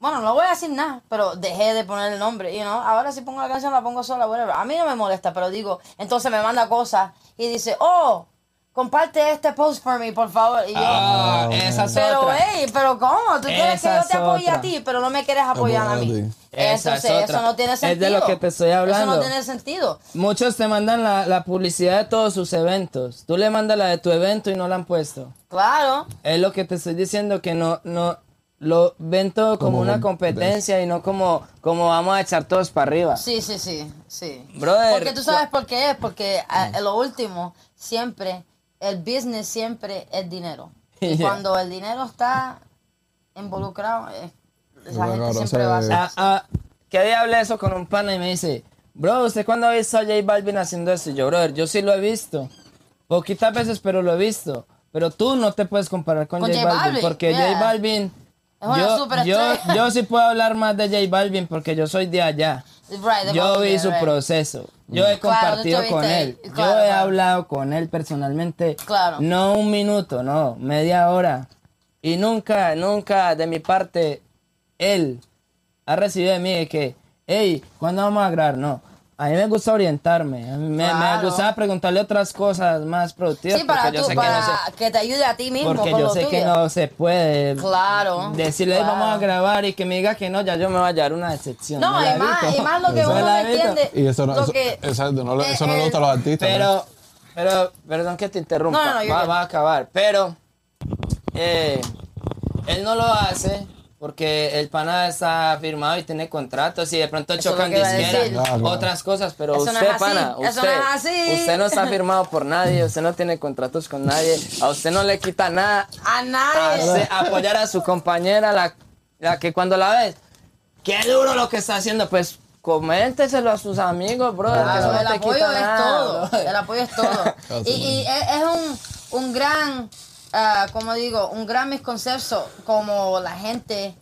bueno, no voy a decir nada, pero dejé de poner el nombre, you know. Ahora si pongo la canción la pongo sola, whatever. A mí no me molesta, pero digo, entonces me manda cosas y dice, oh, comparte este post por mí, por favor. Y yo, Ah, esa es pero, otra. hey, pero ¿cómo? Tú quieres que yo te apoye otra. a ti, pero no me quieres apoyar a mí. Esa es eso no tiene Es de sentido. lo que te estoy hablando. Eso no tiene sentido. Muchos te mandan la, la publicidad de todos sus eventos. Tú le mandas la de tu evento y no la han puesto. Claro. Es lo que te estoy diciendo, que no, no, lo ven todo como, Como una competencia. y no como, como vamos a echar todos para arriba. Sí, sí, sí, sí. Brother, Porque tú sabes por qué es, porque a- en lo último, siempre, el business siempre es dinero. Y Yeah. cuando el dinero está involucrado, eh, esa gente siempre va a ser. Ah, ah, que día hablé eso con un pana y me dice, bro, ¿usted cuándo ha visto a J Balvin haciendo eso? Y yo, brother, yo sí lo he visto. Poquitas veces, pero lo he visto. Pero tú no te puedes comparar con, Con J, J Balvin, Balvin, porque yeah. J Balvin... Es una Yo, yo, superestrella. yo sí puedo hablar más de J Balvin porque yo soy de allá. Right, Yo vi su right. proceso. Yo he Claro, compartido con él. Yo Claro, he claro. hablado con él personalmente. Claro. No un minuto, no, media hora. Y nunca, nunca de mi parte, él ha recibido de mí de que, hey, ¿cuándo vamos a grabar? No. A mí me gusta orientarme. A mí me, gusta preguntarle otras cosas más productivas. Sí, para, porque yo tú, sé para que no se, que te ayude a ti mismo. porque yo sé que no se puede Claro. decirle, "Hey, claro. vamos a grabar y que me diga que no, ya yo me voy a llevar una decepción. No, y más, y más lo que uno no entiende. Y eso no, lo eso, que- exacto, no, eh, eso no le el- gusta a los artistas. Pero, pero, perdón que te interrumpa, No, va a acabar. Pero, eh, él no lo hace porque el pana está firmado y tiene contratos y de pronto Eso es chocan disqueras. Claro. otras cosas, pero Eso no usted, así, pana, eso usted, no es así. usted no está firmado por nadie, usted no tiene contratos con nadie, a usted no le quita nada A nadie. apoyar a su compañera, la, la que cuando la ves, qué duro lo que está haciendo, pues coménteselo a sus amigos, bro. Claro, no el apoyo quita es nada, todo. bro. El apoyo es todo. y y es, es un, un gran, ah, como digo, un gran misconcepto como la gente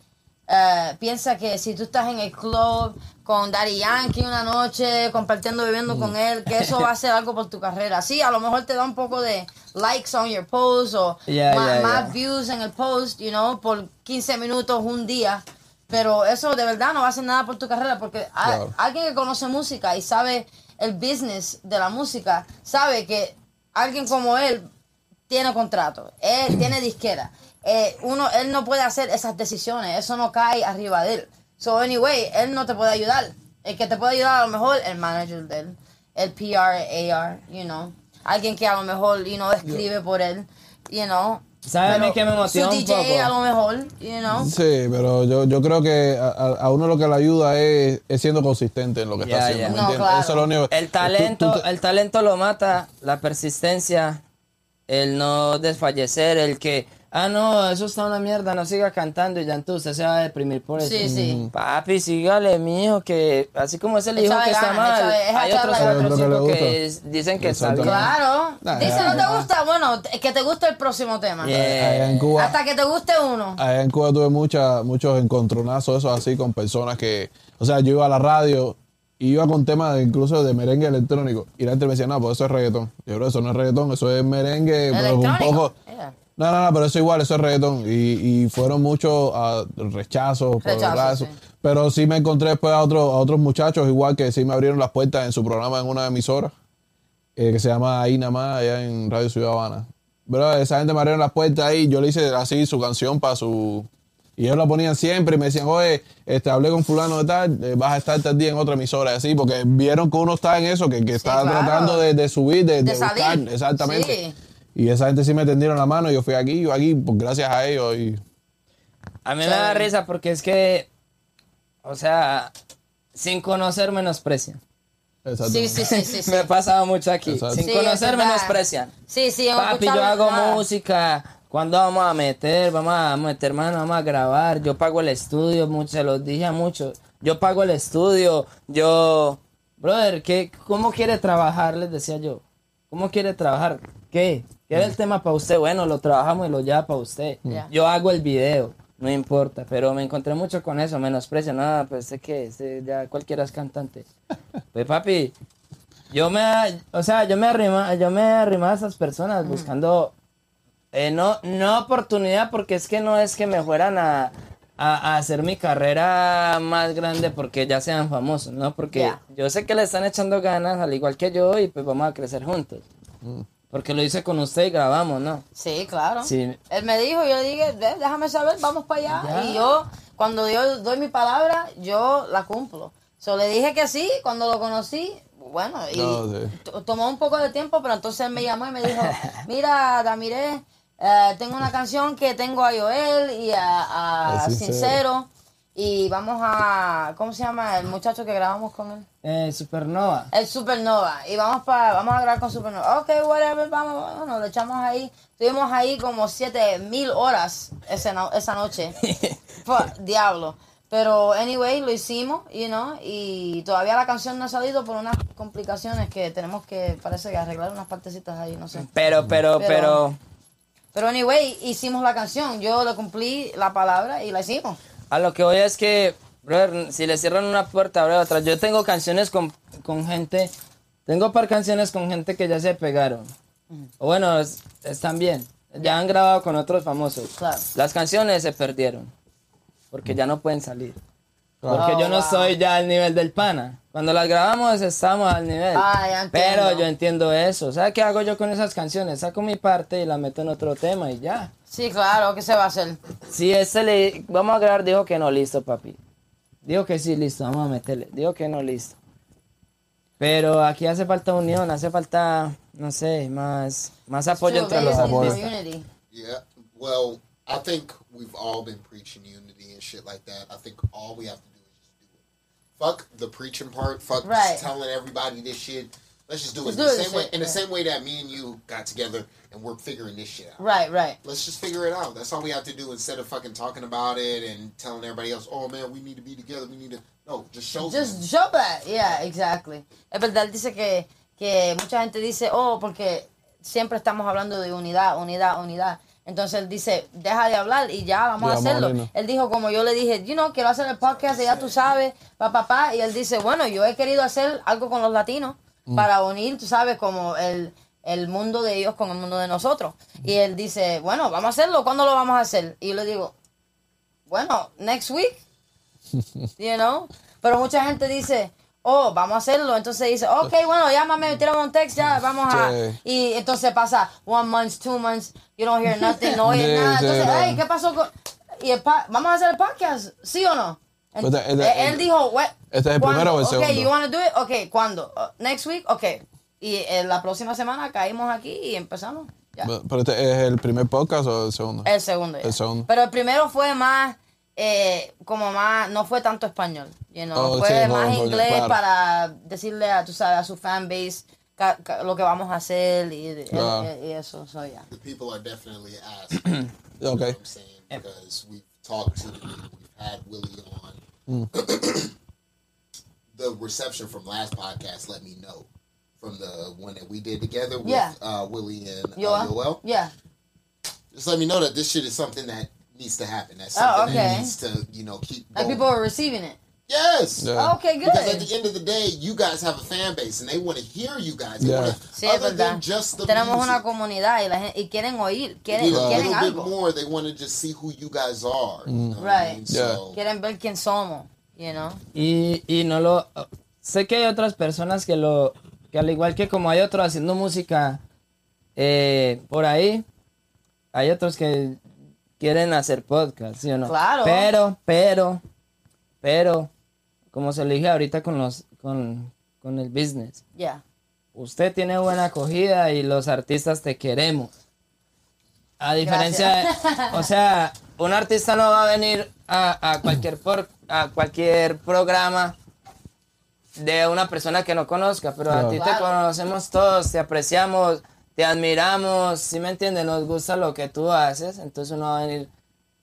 ah, piensa que si tú estás en el club con Daddy Yankee una noche, compartiendo, viviendo con él, que eso va a hacer algo por tu carrera. Sí, a lo mejor te da un poco de likes on your post o Yeah, más yeah. views en el post, you know, por 15 minutos un día. Pero eso de verdad no va a hacer nada por tu carrera porque a- alguien que conoce música y sabe el business de la música, sabe que alguien como él tiene contrato, él tiene disquera. Eh, uno, él no puede hacer esas decisiones, eso no cae arriba de él. So anyway, él no te puede ayudar. El que te puede ayudar a lo mejor el manager de él, el PR, AR, you know. Alguien que a lo mejor, you know, escribe por él, you know. ¿Sabe a mí qué me motiva Su un DJ poco? a lo mejor, you know. Sí, pero yo, yo creo que a, a- uno lo que le ayuda es, es siendo consistente en lo que Ya, está haciendo. ¿me No, claro. Eso es lo único. El tú- talento, tú te- el talento lo mata, la persistencia, el no desfallecer, el que, ah, no, eso está una mierda, no siga cantando y ya entonces usted se va a deprimir por eso. Sí, sí. Papi, sígale, mijo, que así como es el hijo que está mal, hay otros Lo que dicen que está bien. Claro. Nah, Dice, no te gusta, bueno, que te guste el próximo tema. Yeah. allá en Cuba, Hasta que te guste uno. allá en Cuba tuve mucha, muchos encontronazos, eso así, con personas que, o sea, yo iba a la radio iba con temas de- incluso de merengue electrónico. Y la gente me decía, no, pues eso es reggaetón. Yo creo eso no es reggaetón, eso es merengue, pero un poco. Yeah. No, no, no, pero eso igual, eso es reggaetón. Y, y fueron muchos ah, rechazos. eso. sí. Pero sí me encontré después a, otros a otros muchachos, igual que sí me abrieron las puertas en su programa en una emisora, eh, que se llama Ahí Nada más, allá en Radio Ciudad Habana. Pero esa gente me abrieron las puertas ahí, yo le hice así su canción para su... Y ellos la ponían siempre y me decían, oye, este, hablé con fulano de tal, eh, vas a estar tal día en otra emisora, y así, porque vieron que uno está en eso, que, que está claro. tratando de, de subir, de, de, De salir. buscar, exactamente. Sí. Y esa gente sí me tendieron la mano, yo fui aquí, yo aquí, pues gracias a ellos. Y, A mí me da risa porque es que, o sea, sin conocer menosprecian. Sí, sí, sí, sí. sí. Me ha pasado mucho aquí. Exacto. Sin conocer menosprecian. Sí, sí, Papi, yo hago nada. música. ¿Cuándo vamos a meter? Vamos a meter mano, vamos a grabar. Yo pago el estudio, mucho, se los dije a muchos. Yo pago el estudio. Yo, brother, ¿qué, ¿cómo quiere trabajar? Les decía yo. ¿Cómo quiere trabajar? ¿Qué? ¿Quiere el tema para usted? Bueno, lo trabajamos y lo lleva para usted. Ya. Yo hago el video, no importa. Pero me encontré mucho con eso, menosprecio. Nada, pues sé que sé, ya cualquiera es cantante. Pues papi, yo me, o sea, yo me arrima, yo me arrimaba a esas personas buscando, eh, no, no oportunidad, porque es que no es que me fueran a, a- a hacer mi carrera más grande porque ya sean famosos, ¿no? Porque yo sé que le están echando ganas, al igual que yo, y pues vamos a crecer juntos. Porque lo hice con usted y grabamos, ¿no? Sí, claro. Sí. Él me dijo, yo le dije, "Ve, déjame saber, vamos para allá. Ya. Y yo, cuando yo doy mi palabra, yo la cumplo. So, le dije que sí, cuando lo conocí, bueno, y No, sí. to- tomó un poco de tiempo, pero entonces él me llamó y me dijo, mira, Damiré, eh, tengo una canción que tengo a Joel y a, a A Sincero. Sincero. Y vamos a, ¿cómo se llama el muchacho que grabamos con él? Eh, Supernova. El Supernova. Y vamos para vamos a grabar con Supernova. Ok, whatever, vamos, bueno, le echamos ahí. Estuvimos ahí como siete mil horas ese esa noche. Fue, diablo. Pero, anyway, lo hicimos, you know, y todavía la canción no ha salido por unas complicaciones que tenemos que, parece que arreglar unas partecitas ahí, no sé. Pero, pero, Pero- pero, Pero, anyway, hicimos la canción. Yo le cumplí la palabra y la hicimos. A lo que voy es que, brother, si le cierran una puerta, abre otra. Yo tengo canciones con, con gente, tengo par canciones con gente que ya se pegaron. O bueno, es- están bien. Ya han grabado con otros famosos. Claro. Las canciones se perdieron. Porque ya no pueden salir. Claro. Porque Oh, yo no wow. soy ya al nivel del pana. Cuando las grabamos estamos al nivel. Ah. Pero yo entiendo eso. ¿Sabes qué hago yo con esas canciones? Saco mi parte y la meto en otro tema y ya. Sí, claro, ¿qué se va a hacer? Si ese le vamos a grabar, dijo que no, listo, papi. Dijo que sí, listo, vamos a meterle. Dijo que no, listo. Pero aquí hace falta unión, hace falta, no sé, más, más apoyo entre los artistas. unity. Yeah. Well, I think we've all been preaching unity and shit like that. I think all we have to Fuck the preaching part. Fuck just Right. telling everybody this shit. Let's just do it in do the same way. shit, In the same way that me and you got together and we're figuring this shit out. Right, right. Let's just figure it out. That's all we have to do instead of fucking talking about it and telling everybody else, "Oh man, we need to be together. We need to." No, just show Just them. show that, yeah, exactly. Es verdad, dice que, que mucha gente dice, oh, porque siempre estamos hablando de unidad, unidad, unidad. Entonces él dice, deja de hablar y ya, vamos a hacerlo. Él dijo, como yo le dije, you know, quiero hacer el podcast, ya tú sabes, papá, papá. Y él dice, bueno, yo he querido hacer algo con los latinos para unir, tú sabes, como el, el mundo de ellos con el mundo de nosotros. Y él dice, bueno, vamos a hacerlo, ¿cuándo lo vamos a hacer? Y yo le digo, bueno, next week you know. Pero mucha gente dice, oh, vamos a hacerlo. Entonces dice, ok, bueno, llámame, tírame un text, ya, vamos a... Sí. Y entonces pasa one month, two months, you don't hear nothing, no oyes Sí, nada. Entonces, ay, ¿qué pasó con...? Y el pa- ¿Vamos a hacer el podcast? ¿Sí o no? En- Este- este- él dijo, "What- ¿Este es el ¿cuándo? primero o el Ok, segundo? you wanna do it? Ok, ¿cuándo? Uh, next week? Ok. Y eh, la próxima semana caímos aquí y empezamos. Ya. Pero este es el primer podcast o el segundo? El segundo. ya. El segundo. Pero el primero fue más, eh, como más, no fue tanto español, you know, Oh, fue sí, más no, no, inglés claro. para decirle a, tú sabes, a su fanbase ca- ca- lo que vamos a hacer y, Claro. y- y eso, so, ya. The people are definitely asking. you know Okay. what I'm saying because we've talked to, we've had Willie on. Mm. the reception from last podcast let me know from the one that we did together with Yeah. uh, Willie and uh, Yoel? Yoel. Yeah. Just let me know that this shit is something that needs to happen. That's Oh, something okay. that needs to, you know, keep. Like Going. people were receiving it. Yes. Yeah. Okay, good. Because at the end of the day, you guys have a fan base and they want to hear you guys. They Yeah. wanna, Sí, es other verdad. than just the Tenemos music. una comunidad y, la gente, y quieren oír, They quieren, need a quieren little bit algo. more. They want to just see who you guys are. You know what I Right. mean? Yeah. So, Quieren ver quién somos, you know. Y, y no lo... Sé que hay otras personas que lo... Que al igual que como hay otros haciendo música eh, por ahí, hay otros que quieren hacer podcast, ¿sí o no? Claro. Pero, pero, pero, como se le dije ahorita con los... Con, con el business. Yeah. Usted tiene buena acogida y los artistas te queremos. A diferencia, de- o sea, un artista no va a venir a, a cualquier por- a cualquier programa de una persona que no conozca, pero a Claro. ti te conocemos todos, te apreciamos, te admiramos, si me entiendes? Nos gusta lo que tú haces, entonces uno va a venir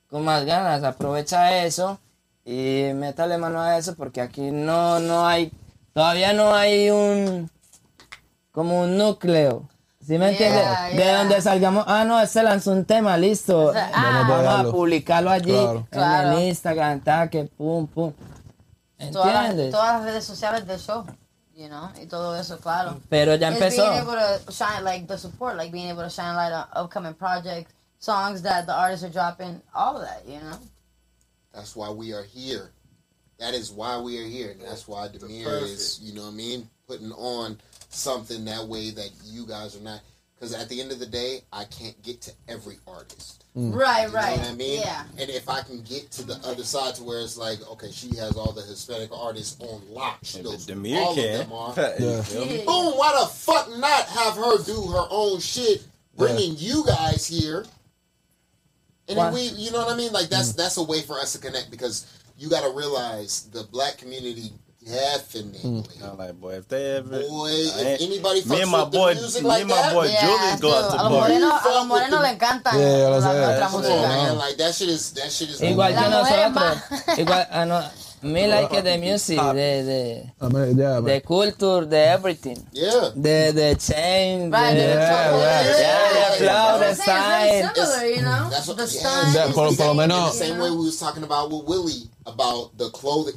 con más ganas, aprovecha eso y métale mano a eso porque aquí no, no hay, todavía no hay un, como un núcleo. ¿Sí me entiendes? Yeah, De donde salgamos, ah, no, este lanzó un tema, listo. sea, Vamos, ah. a publicarlo allí Claro. en Claro. el Instagram, ta, que pum, pum. Todas ¿Entiendes? todas las redes sociales del show, you know, y todo eso, claro. Pero ya It's empezó. being able to shine, like, the support, like, being able to shine light on upcoming projects, songs that the artists are dropping, all of that, you know. that's why we are here. That is why we are here. And that's why Demir is, you know what I mean, putting on something that way that you guys are not. Because at the end of the day, I can't get to every artist. Mm. Right, You right. know what I mean? Yeah. And if I can get to the other side to where it's like, okay, she has all the Hispanic artists on lock. She And knows the who Demir all can. of them are. Yeah. Yeah. Boom! Why the fuck not have her do her own shit, bringing you guys here? And then we, you know what I mean? Like that's mm. that's a way for us to connect because you got to realize the black community definitely. I'm like, boy, if they ever, Boy, if anybody fucks me and my the boy, music me like and my that, boy Yeah, Julius go out dude, to a los bar. morenos, a los morenos le encantan Yeah, yo lo la, nuestra música. man. Like that shit is that shit is. Igual que nosotros. Igual, ah, no, me like the music, de, de, I mean, yeah, de culture, de everything. Yeah. De, de chain, Right, de, the Yeah, trouble. yeah. Yeah, the flow, That's the what I'm sign. Similar, you know? That's what the yeah, style. That- por- por lo menos- the same way we was talking about with Willie about the clothing.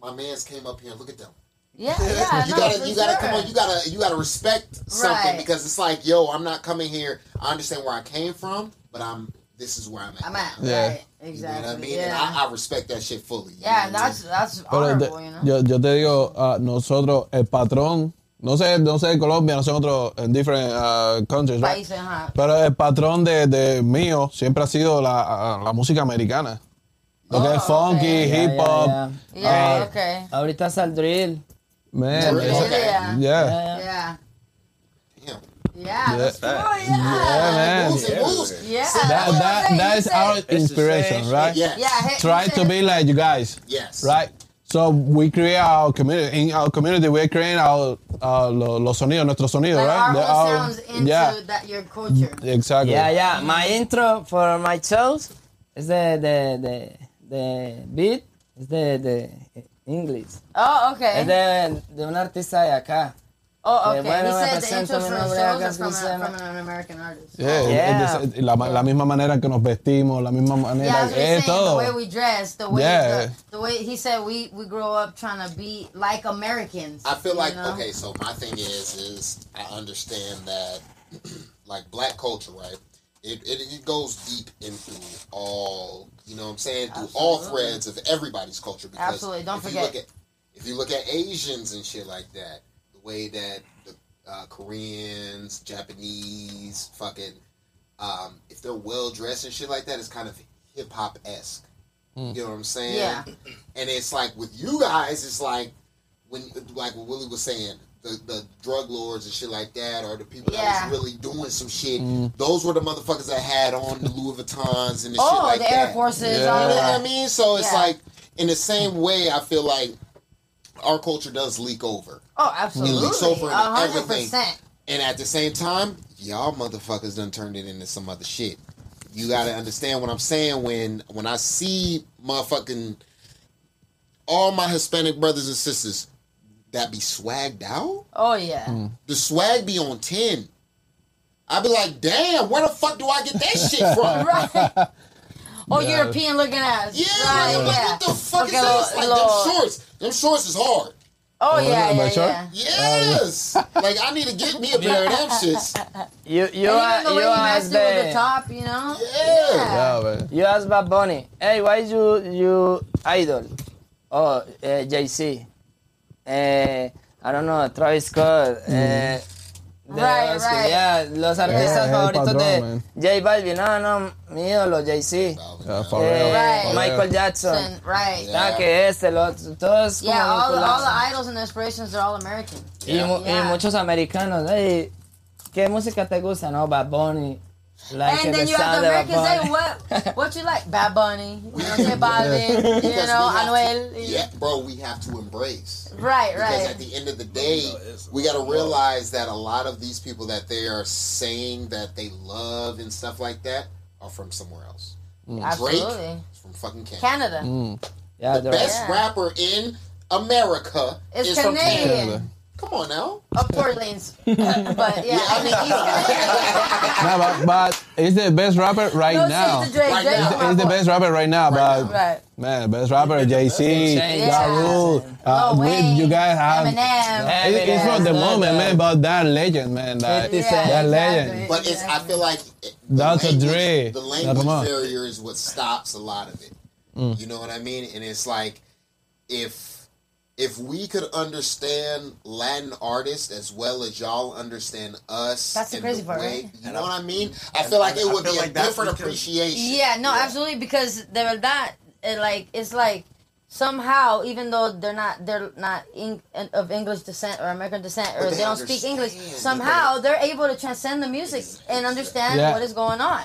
My man's came up here. Look at them. Yeah, yeah, You no, gotta, you gotta sure. come on. You gotta, you gotta respect something Right. because it's like, yo, I'm not coming here. I understand where I came from, but I'm. This is where I'm at. I'm at, Yeah. right, You know exactly. what I mean? Yeah, And I, I respect that shit fully. yeah that's that's honorable, you know. yo, yo te digo, ah, nosotros, el patrón, no sé, no sé Colombia, no sé en otros, en different ah, countries, right? Países, ajá. Pero el patrón de, de mío siempre ha sido la, ah, la música americana. Lo que Oh, es funky, okay. hip hop. ya. Yeah, Eh, okay. Ahorita está el drill. Man, Really? it's- Okay. Yeah. yeah. Yeah. Damn. Yeah, that's true, Yeah. yeah. Yeah, man. Moves and. Yeah. See, That, That's what I'm that, saying. that He is said- our inspiration, right? shit. Yeah. Yeah, he- Try he to said- be like you guys. Yes. Right? So we create our community. In our community, we're creating our uh, lo- los sonidos, nuestros sonidos, Like right? our The- whole our- sounds into yeah, that your culture. exactly. Yeah, yeah. My intro for my shows is the the the, the beat is the the English. Oh, okay. Es de, de un artista de acá. oh, Eh, okay. bueno, he me said the presento, intro mi for the nombre shows acá, from, a, from an American artist. Yeah, Yeah. es de- la, la misma manera que nos vestimos, la misma manera, Yeah, he's es saying. todo. The way we dress, the way Yeah. the, the way he said we we grow up trying to be like Americans. I feel like know? okay. So my thing is, is I understand that, like black culture, right? It, it it goes deep into all you know. what I'm saying through all threads of everybody's culture. Because Absolutely. Don't if forget. You look at, if you look at Asians and shit like that, the way that the uh, Koreans, Japanese, fucking, um, if they're well dressed and shit like that, it's kind of hip hop esque. You know what I'm saying? Yeah. And it's like with you guys, it's like when like what Willie was saying, the the drug lords and shit like that, or the people Yeah. that was really doing some shit. Mm. Those were the motherfuckers that had on the Louis Vuittons and the oh, shit like the that. Air Forces, Yeah. You know what I mean? So it's Yeah. like in the same way, I feel like our culture does leak over, Oh, absolutely. it leaks over A into hundred everything. percent. and at the same time, y'all motherfuckers done turned it into some other shit. You gotta understand what I'm saying when when I see motherfucking all my Hispanic brothers and sisters that be swagged out. Oh yeah. The swag be on ten. I'd be like, damn, where the fuck do I get that shit from? Right. or Yeah. European looking ass. Yeah, Right, I'm like, yeah. what the fuck Porque is lo- this? Like, lo- them shorts. Them shorts is hard. Oh, yeah, my yeah, yeah. Yes. like, I need to get me a pair of them shits. You you And are even the you way he ask with the the top, you know? Yeah. Yeah, man. you ask Bad Bunny. Hey, why is you you idol? Oh, uh, Jay Z. Uh, I don't know, Travis Scott. eh, de Right, los- right. yeah, los artistas favoritos de man. J Balvin. No, no, mi ídolo, Jay Z. Yeah, for Eh. Right. Michael. Jackson. Right. Ah, que este, lo, todos como Yeah, all, the- all the idols and the inspirations are all American. Y, mu- y Yeah. muchos americanos, hey, ¿qué música te gusta? No, Bad Bunny. Like and the then you have the Americans say, what what you like? Bad Bunny, you know, J Balvin, you Because know, we have Anuel. to- yeah, bro, we have to embrace. Right, Because right. Because at the end of the day, we got to realize that a lot of these people that they are saying that they love and stuff like that are from somewhere else. Drake Absolutely. is from fucking Canada. Canada. Mm. Yeah, The best Yeah. rapper in America It's is from Canada. Canadian. Come on now. Of Portland's. but yeah, I mean, he's Canadian. No, but, but he's the best rapper right No now. shade Drake. Right Drake's now. my He's the best rapper right now, but Right. man, best rapper Jay Z, Yeah. Ja Rule. Uh, Lil with Wayne, you guys have. Eminem. It- it's from the Eminem. moment, man. But that legend, man. That, 50 Cent. that exactly. legend. But it's I feel like it- the Dr. language, Dre. the Now, language come barrier is what stops a lot of it. Mm. You know what I mean? And it's like if if we could understand Latin artists as well as y'all understand us, That's the and crazy part, way- right? You know what I mean? I feel like it would be a like that's different because- appreciation. Yeah, no, absolutely, because de verdad, it like it's like somehow, even though they're not they're not in, eh, of English descent or American descent or they, they don't speak English, somehow they're able to transcend the music and understand Yeah. what is going on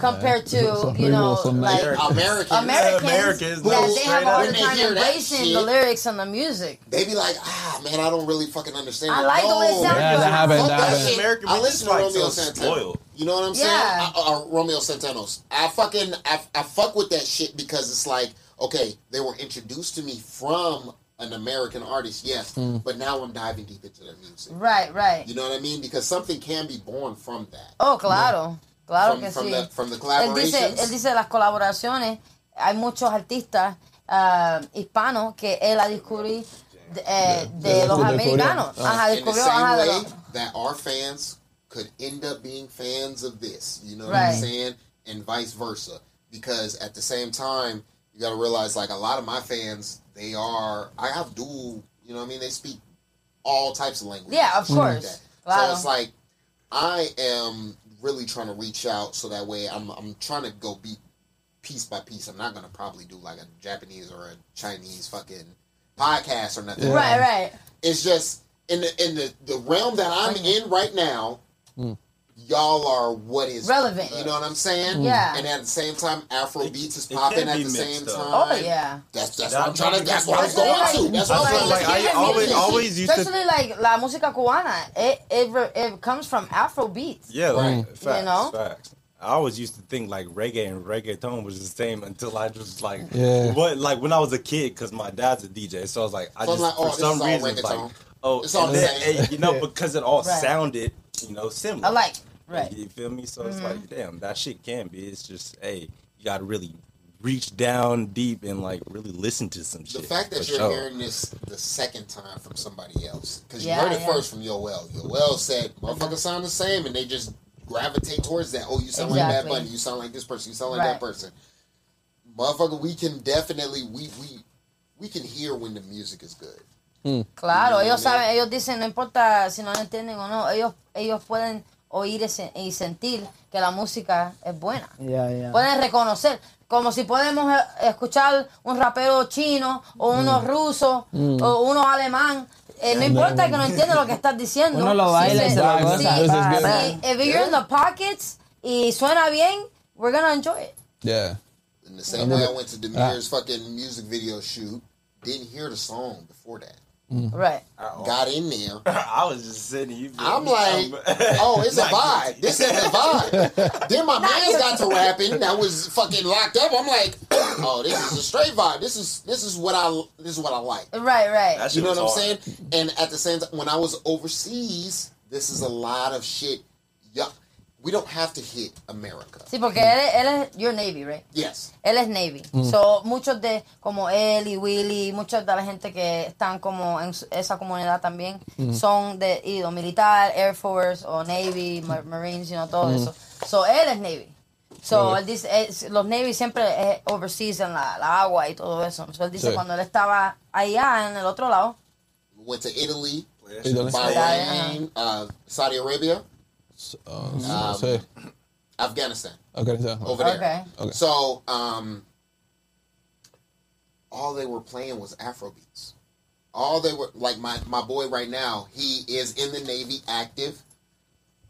compared to Some you know like Americans, Americans, Americans, that no, they have a up. hard they time hear embracing the lyrics and the music. they be like, ah, man, I don't really fucking understand. I it." like the way it No, sounds, Yeah, but that happened, Fuck that that happened. shit. American I bitches listen to like Romeo so Santana. spoiled. You know what I'm saying? Yeah. I, uh, Romeo Santanos. I fucking I, I fuck with that shit because it's like okay, they were introduced to me from an American artist, yes, Hmm. but now I'm diving deep into their music. Right, right. You know what I mean? Because something can be born from that. Oh, claro, claro from, que from sí. the from the Él dice, collaborations. él dice las colaboraciones, hay muchos artistas ah, hispanos que él ha descubierto de, eh, de de- los de- americanos. descubrió. Ajá, in the descubrió, same ajá, de way los- that our fans could end up being fans of this. You know what I'm Right. saying? And vice versa. Because at the same time, you got to realize like a lot of my fans, they are. I have dual. You know what I mean? They speak all types of languages. Yeah, of like course. that. Claro. So it's like I am really trying to reach out so that way I'm I'm trying to go beat piece by piece. I'm not gonna probably do like a Japanese or a Chinese fucking podcast or nothing. Yeah. Right, right. It's just in the in the, the realm that I'm in right now, mm. Y'all are what is Relevant. You know what I'm saying? Yeah. And at the same time, Afro beats is popping at the same up. time. Oh, yeah. That's that's That- what I'm trying to. That's what I was Especially going to. That's what I was That's going like, to. I always- music. always used to- Especially like la música cubana, it, it, it comes from Afro beats. Yeah, like, Right. facts, You know? facts. I always used to think like reggae and reggaeton was the same until I just like Yeah. what like when I was a kid because my dad's a DJ, so I was like I So just like, oh, for some reason like oh It's all and then, same. you know because it all Right. sounded you know similar. I like, right. You feel me? So it's Mm-hmm. like damn that shit can be. It's just hey you got to really reach down deep and like really listen to some The shit. The fact that you're sure. hearing this the second time from somebody else, because you Yeah, heard it yeah. first from Yoel. Yoel said, "Motherfuckers sound the same," and they just gravitate towards that. Oh, you sound like Bad Exactly. Bunny. You sound like this person. You sound like Right. that person. Motherfucker, we can definitely we we we can hear when the music is good. Claro, You know ellos what I saben, ellos dicen, no importa si no lo entienden o no, ellos, ellos pueden oír ese- y sentir que la música es buena. Yeah, yeah. Pueden reconocer, como si podemos eh, escuchar un rapero chino o uno ruso o uno alemán. Eh, no importa que no entienda lo que estás diciendo. Uno lo baila y se lo si- goza. if you're in the pockets y suena bien, we're gonna enjoy it. Yeah. In the same way, I went to Demir's fucking music video shoot. Didn't hear the song before that. Mm-hmm. Right. Got in there. I was just sitting. You I'm me? like, oh, it's a vibe. This is a vibe. then my man's got to rapping. That was fucking locked up. I'm like, oh, this is a straight vibe. This is this is what I this is what I like. Right, right. That You know was what I'm saying? And at the same time, when I was overseas, this is a lot of shit. Yeah, we don't have to hit America. Sí, porque él, es- él es, you're Navy, right? Yes. Él es Navy. So, muchos de, como él y Willy, muchos de la gente que están como en esa comunidad también, son de ido militar, Air Force o Navy, Ma- Marines, you know, todo eso. So, él es Navy. So, él dice, los Navy siempre eh, overseas en la, la agua y todo eso. So, él dice Sí. cuando él estaba allá en el otro lado, Went to Italy, Italy. Bahrain, uh, Saudi Arabia, Uh, no sé. Afghanistan, Okay, so- over there. Okay. Okay. So, um, all they were playing was Afro beats. All they were like my my boy right now. He is in the Navy, active,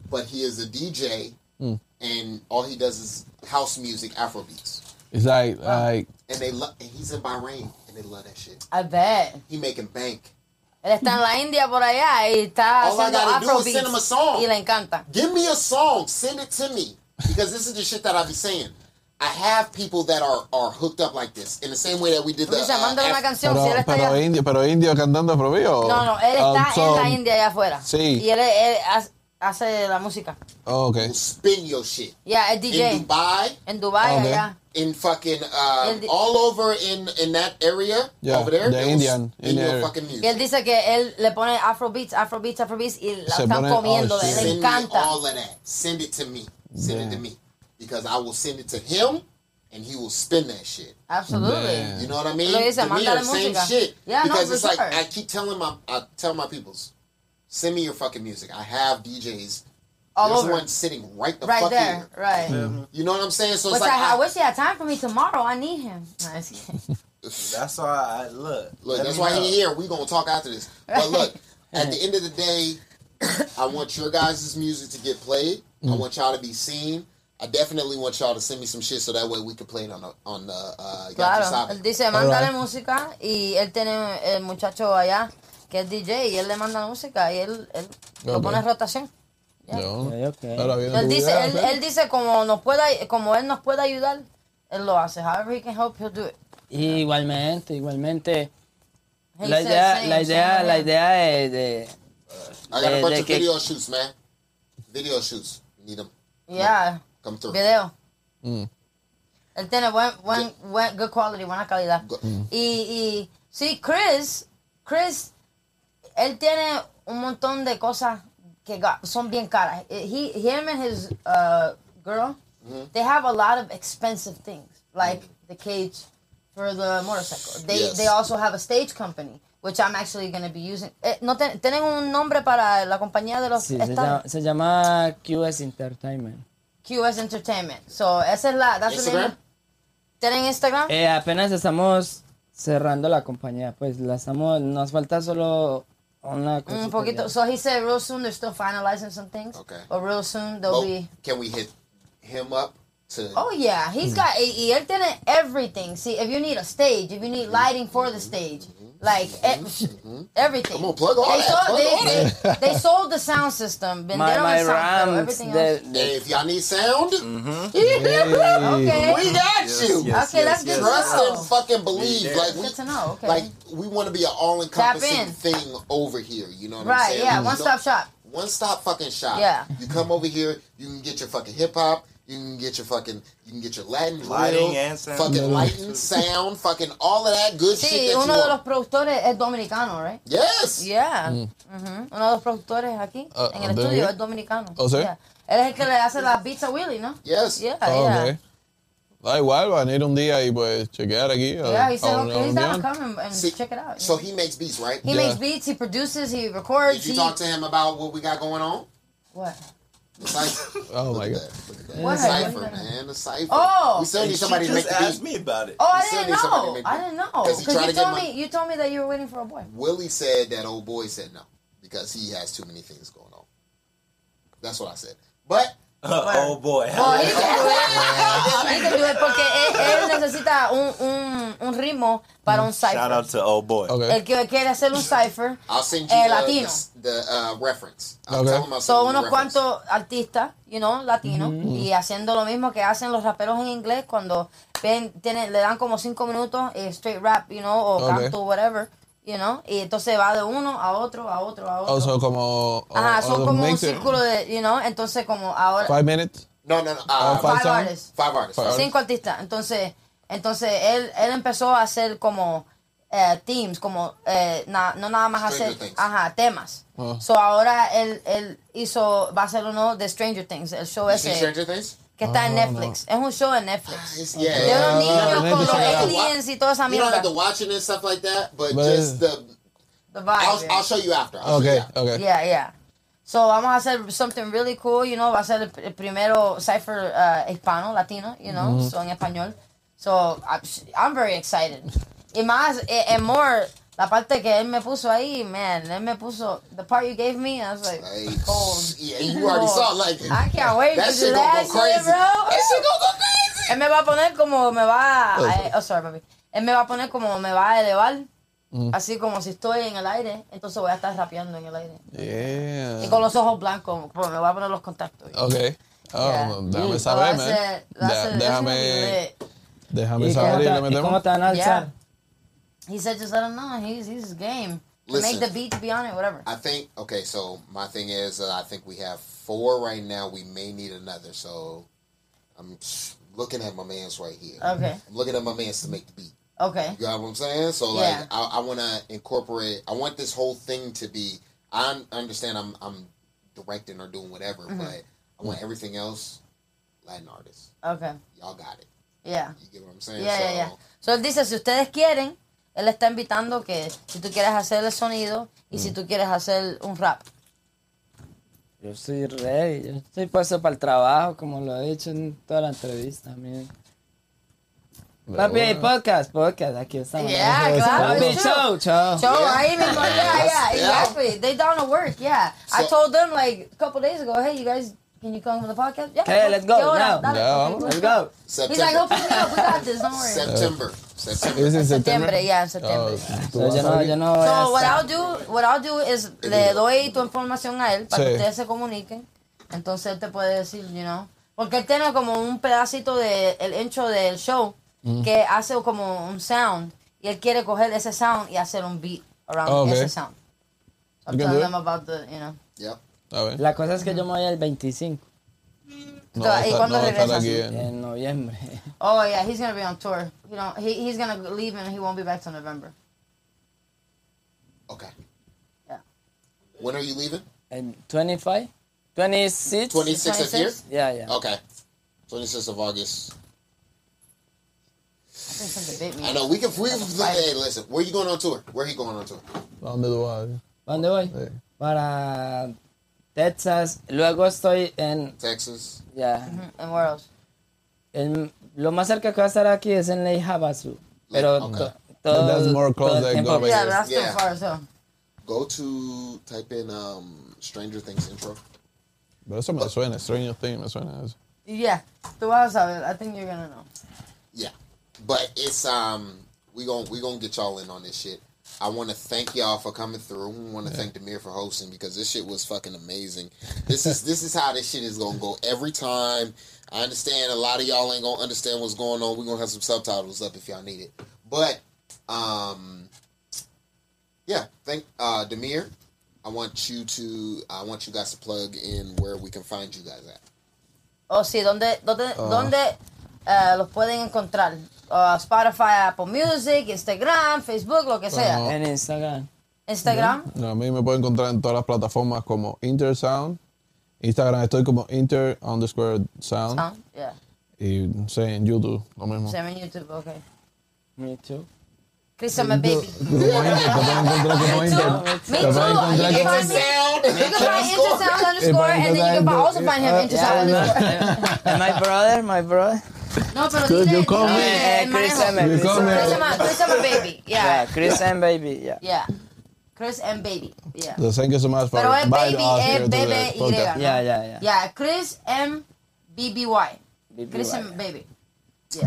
but he is a DJ, Hmm. and all he does is house music, Afro beats. It's like, like, And they love. And he's in Bahrain, and they love that shit. I bet. He making bank. Él está en la India por allá y está All I haciendo Afrobeats y le encanta. Give me a song. Send it to me. Because this is the shit that I be saying. I have people that are, are hooked up like this. In the same way that we did the. Dice, uh, mándale una canción si él pero, está pero allá. indio, pero indio cantando o- No, no, él está Um, so- en la India allá afuera. Sí. Y él, él hace- la música. Oh, okay. spin your shit. Ya, es In DJ. Dubai, En Dubai, Okay. allá. In fucking uh, El all over in in that area Yeah, over there. the they Indian- spin Indian your area. fucking Y él music. dice que él le pone Afrobeats, Afrobeats, Afrobeats y la Se están pone- oh, comiendo. shit. le Send me all of that. Send it to me. Send it to me because I will send it to him, and he will spin that shit. Absolutely. Damn. You know what I mean? Lo dice, to me, same música. shit. Yeah, because for it's like. I keep telling my I tell my peoples, send me your fucking music. I have DJs. All There's over. one sitting right the Right fuck there. here. Right. You know what I'm saying? So Which it's like I, I I- wish he had time for me tomorrow. I need him. No, it's kidding. That's why I look. Look, that's why know. he here. We gonna talk after this. But look, at the end of the day, I want your guys' music to get played. I want y'all to be seen. I definitely want y'all to send me some shit so that way we can play it on the on the uh, Yankee Claro. Sabe. Él dice, mándale Alright. música y él tiene el muchacho allá que es DJ y él le manda la música y él, él lo pone en rotación. Ya. Yo, Ok, ok. ahora viene Él dice, él, él dice como nos pueda, como él nos puede ayudar, él lo hace. However he can help, he'll do it. Igualmente, igualmente. He La idea, same, la idea, same la idea es de, I got a de- bunch of que- video shoots, man. Video shoots. Need them. Yeah, Come through. video. Mm. Él tiene buen, buen, buen, good quality, buena calidad. Go- Y, y sí, Chris, Chris, él tiene un montón de cosas que son bien caras. He, him and his uh, girl, Mm-hmm. they have a lot of expensive things, like the cage for the motorcycle. They, Yes. they also have a stage company, which I'm actually going to be using. Eh, ¿no ten- ¿Tienen un nombre para la compañía de los sí, se, llama, se llama QS Entertainment. QS Entertainment. So, esa es la... That's the name. Instagram? ¿Tienen Instagram? Eh, apenas estamos cerrando la compañía, pues la estamos, nos falta solo Un mm, poquito. So he said real soon they're still finalizing some things. Okay. But real soon they'll Well, be. can we hit him up to? Oh yeah, he's hmm. got. Y, y él tiene everything. See, if you need a stage, if you need mm-hmm. lighting for the mm-hmm. stage, mm-hmm. like e- everything. Come on, plug all they that, Sold, plug they, all that. they, they sold the sound system. My, vendieron my el sound, pero everything else. if y'all need sound, Okay. we got you. yes, Okay, yes, that's yes. good Trust to know. and fucking believe. Yeah. Like we, Good to know. Okay. like we want to be an all-encompassing thing over here. You know what I'm saying? right. saying? Yeah. You One-stop shop. One stop fucking shop. Yeah. You come over here, you can get your fucking hip hop, you can get your fucking, you can get your Latin Lighting grill, and sound. fucking lighting, sound, fucking all of that good shit Sí, that you uno de los want. productores es dominicano, right? Yes. Yeah. Ujú. Uno de los productores aquí Ah, en el ¿de estudio aquí? es dominicano. ¿Oh, sí? Yeah. Él es el que le hace las beats a Willy, ¿no? Yes. Yeah, Oh, yeah. okay. Da igual, van a ir un día y pues chequear aquí. a- Yeah, he a said, una okay, he's down to reunión. come and, and See, check it out. So he makes beats, right? he Yeah. makes beats, he produces, he records. Did you he, talk to him about what we got going on? What? The cipher. Oh Look my god. that. Look at that. What? The cipher, man. The cipher. Oh. we still And need somebody to make just the asked beat. me about it. Oh, I didn't needs somebody to know. make I didn't know. 'Cause he Because tried you to get told my- me you told me that you were waiting for a boy. Willie said that old boy said no because he has too many things going on. That's what I said. But oh boy. Oh, he can do it. He can do it porque él, él necesita un, un, un ritmo para un Shout cipher. out to old boy. Okay. El que quiere hacer un cipher. Eh, the, latino. the, the, uh, Son unos cuantos artistas, you know, latinos, y haciendo lo mismo que hacen los raperos en inglés cuando ven, tienen, le dan como cinco minutos eh, straight rap, you know, o Okay. canto, whatever. You know, y entonces va de uno a otro, a otro, a otro. Also como Ajá, o- son como un círculo de, you know, entonces como ahora Five minutes. No, no, no. Oh, Uh, five five artists. five artists. Five. cinco artistas. Entonces, entonces él, él empezó a hacer como eh, themes, como eh, na- no nada más Stranger hacer, Things. ajá, temas. Oh. So ahora él, él hizo, va a hacer uno de Stranger Things, el show ese Stranger Things? Que está en Oh, Netflix. Es un show en Netflix. It's- yeah. De unos Ah, niños no, con no, los no, no, no. aliens y toda esa You don't mierda. have to watch it and stuff like that, but, But- just the. The vibe, I'll, yeah. I'll show you after. I'll show you Okay, after. okay. Yeah, yeah. So vamos a hacer something really cool, you know, va a ser el, el primero cipher uh, hispano, latino, you know, so en español. So I'm, I'm very excited. Y más, eh, and more, la parte que él me puso ahí, man, él me puso, the part you gave me, I was like, Like, cold. yeah, you already saw it, like I can't wait that to shit do gonna that go crazy. bro. That shit gonna go crazy. Él me va a poner como me va a, oh, sorry, papi. Él me va a poner como me va a elevar, así como si estoy en el aire, entonces voy a estar rapeando en el aire. Y Yeah. con los ojos blancos, pues me voy a poner los contactos. Okay. Oh, Yeah. déjame Mm. saber, Oh, man. Déjame, déjame ¿Y saber y le y cómo metemos. te van a alzar? He said, just let him know. He's he's game. Listen. make the beat, to be on it, whatever. I think okay. So my thing is, uh, I think we have four right now. We may need another. So I'm looking at my man's right here. Okay. I'm looking at my man's to make the beat. Okay. You got what I'm saying? So Yeah. like, I, I want to incorporate. I want this whole thing to be. I understand. I'm I'm directing or doing whatever, Mm-hmm. but I want everything else Latin artists. Okay. Y'all got it. Yeah. You get what I'm saying? Yeah, so, yeah, yeah. So él dice, si ustedes quieren, él está invitando que si tú quieres hacer el sonido y Mm. si tú quieres hacer un rap. Yo estoy ready, yo estoy puesto para el trabajo, como lo he dicho en toda la entrevista. miren. Papi, podcast, podcast, aquí estamos. Yeah, claro. Papi, show, show. So Yeah. ahí mismo, yeah, exactly. They down to work, yeah. I told them like a couple days ago, hey, you guys, can you come to the podcast? Yeah. Okay, let's go, now. Dale, Yeah, cool. Let's go. He's like, oh, September. pick me up. We got this. Don't worry. September. September. ¿Es en septiembre? Septiembre, yeah, en septiembre. Oh, yo no, yo no So what I'll do, what I'll do is le doy tu información a él para Sí. que ustedes se comuniquen. Entonces él te puede decir, you know, porque él tiene como un pedacito de el intro del show Mm. que hace como un sound y él quiere coger ese sound y hacer un beat around Oh, okay. ese sound. So I'm telling it. them about the, you know. Yep. A ver. La cosa es que yo me voy el 25 No, ¿Y va a estar- cuándo no va a estar regresas? en- en noviembre. Oh yeah, he's gonna be on tour. You know, he, he's gonna leave and he won't be back till November. Okay. Yeah. When are you leaving? En 25? 26? 26th of here? Yeah, yeah. Okay. 26th of August. I think something bit me. I know we can. We can hey, listen. Where are you going on tour? Where are you going on tour? ¿A dónde tú vas? ¿Dónde voy? Para Texas. Luego estoy en. Texas. Ya. And where else? en- lo más cerca que va a estar aquí es en Lake Havasu. Pero Okay. to- todo, That's more close than tiempo- Gomez. Yeah, that's Yeah. still far as hell. Go to type in um Stranger Things intro. Pero eso me suena, Stranger Things me suena eso. Yeah, tú vas a saber. I think you're gonna know. Yeah, but it's um we gon' we gonna get y'all in on this shit. I want to thank y'all for coming through. I want to thank Demir for hosting because this shit was fucking amazing. This is this is how this shit is gonna go every time. I understand a lot of y'all ain't gonna understand what's going on. We're gonna have some subtitles up if y'all need it. But um yeah, thank uh Demir. I want you to I want you guys to plug in where we can find you guys at. Oh, sí, ¿dónde, dónde, dónde eh, los pueden encontrar? Uh, Spotify, Apple Music, Instagram, Facebook, lo que sea. En Instagram. Instagram. No, a mí me pueden encontrar en todas las plataformas como Intersound. Instagram estoy como Inter underscore sound. Sound, yeah. Y no sé, en YouTube, lo mismo. Same en YouTube, okay. Me too. Chris and my baby. Te pueden encontrar como Me Inter. too. Me You can find me. You can find Intersound underscore, and then you can also find him Intersound underscore. And my brother, my brother. No, pero Could dile, you call me? Eh, el Chris manejo. M. You Chris call me. Chris and my, Chris and baby. Yeah, Yeah. Chris and baby, yeah. Yeah. Chris and baby. Yeah. So thank you so much for Pero es inviting baby, us es here to the BBY. podcast. Yeah, yeah, yeah. Yeah, Chris M. BBY. BBY. Chris and baby.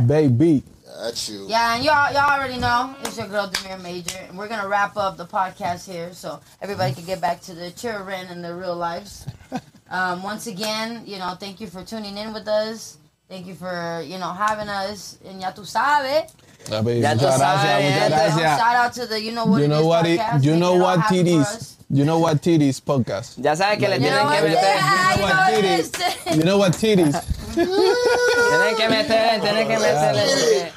Baby. That's you. Yeah, and y'all y'all already know it's your girl Demir Major, and we're gonna wrap up the podcast here so everybody can get back to the children and their real lives. Um, once again, you know, thank you for tuning in with us. Thank you for you know having us. And ya tú sabes, Ah, baby, Ya tú muchas gracias, muchas gracias. Shout out to the You Know What You know Is what it, podcast, you know what all happen for titties, us. you know what titties podcast. Ya sabes que le tienen que meter. is. Ah, You know what know titties, is. you know what titties. Tienen que meter, tienen que meterle. porque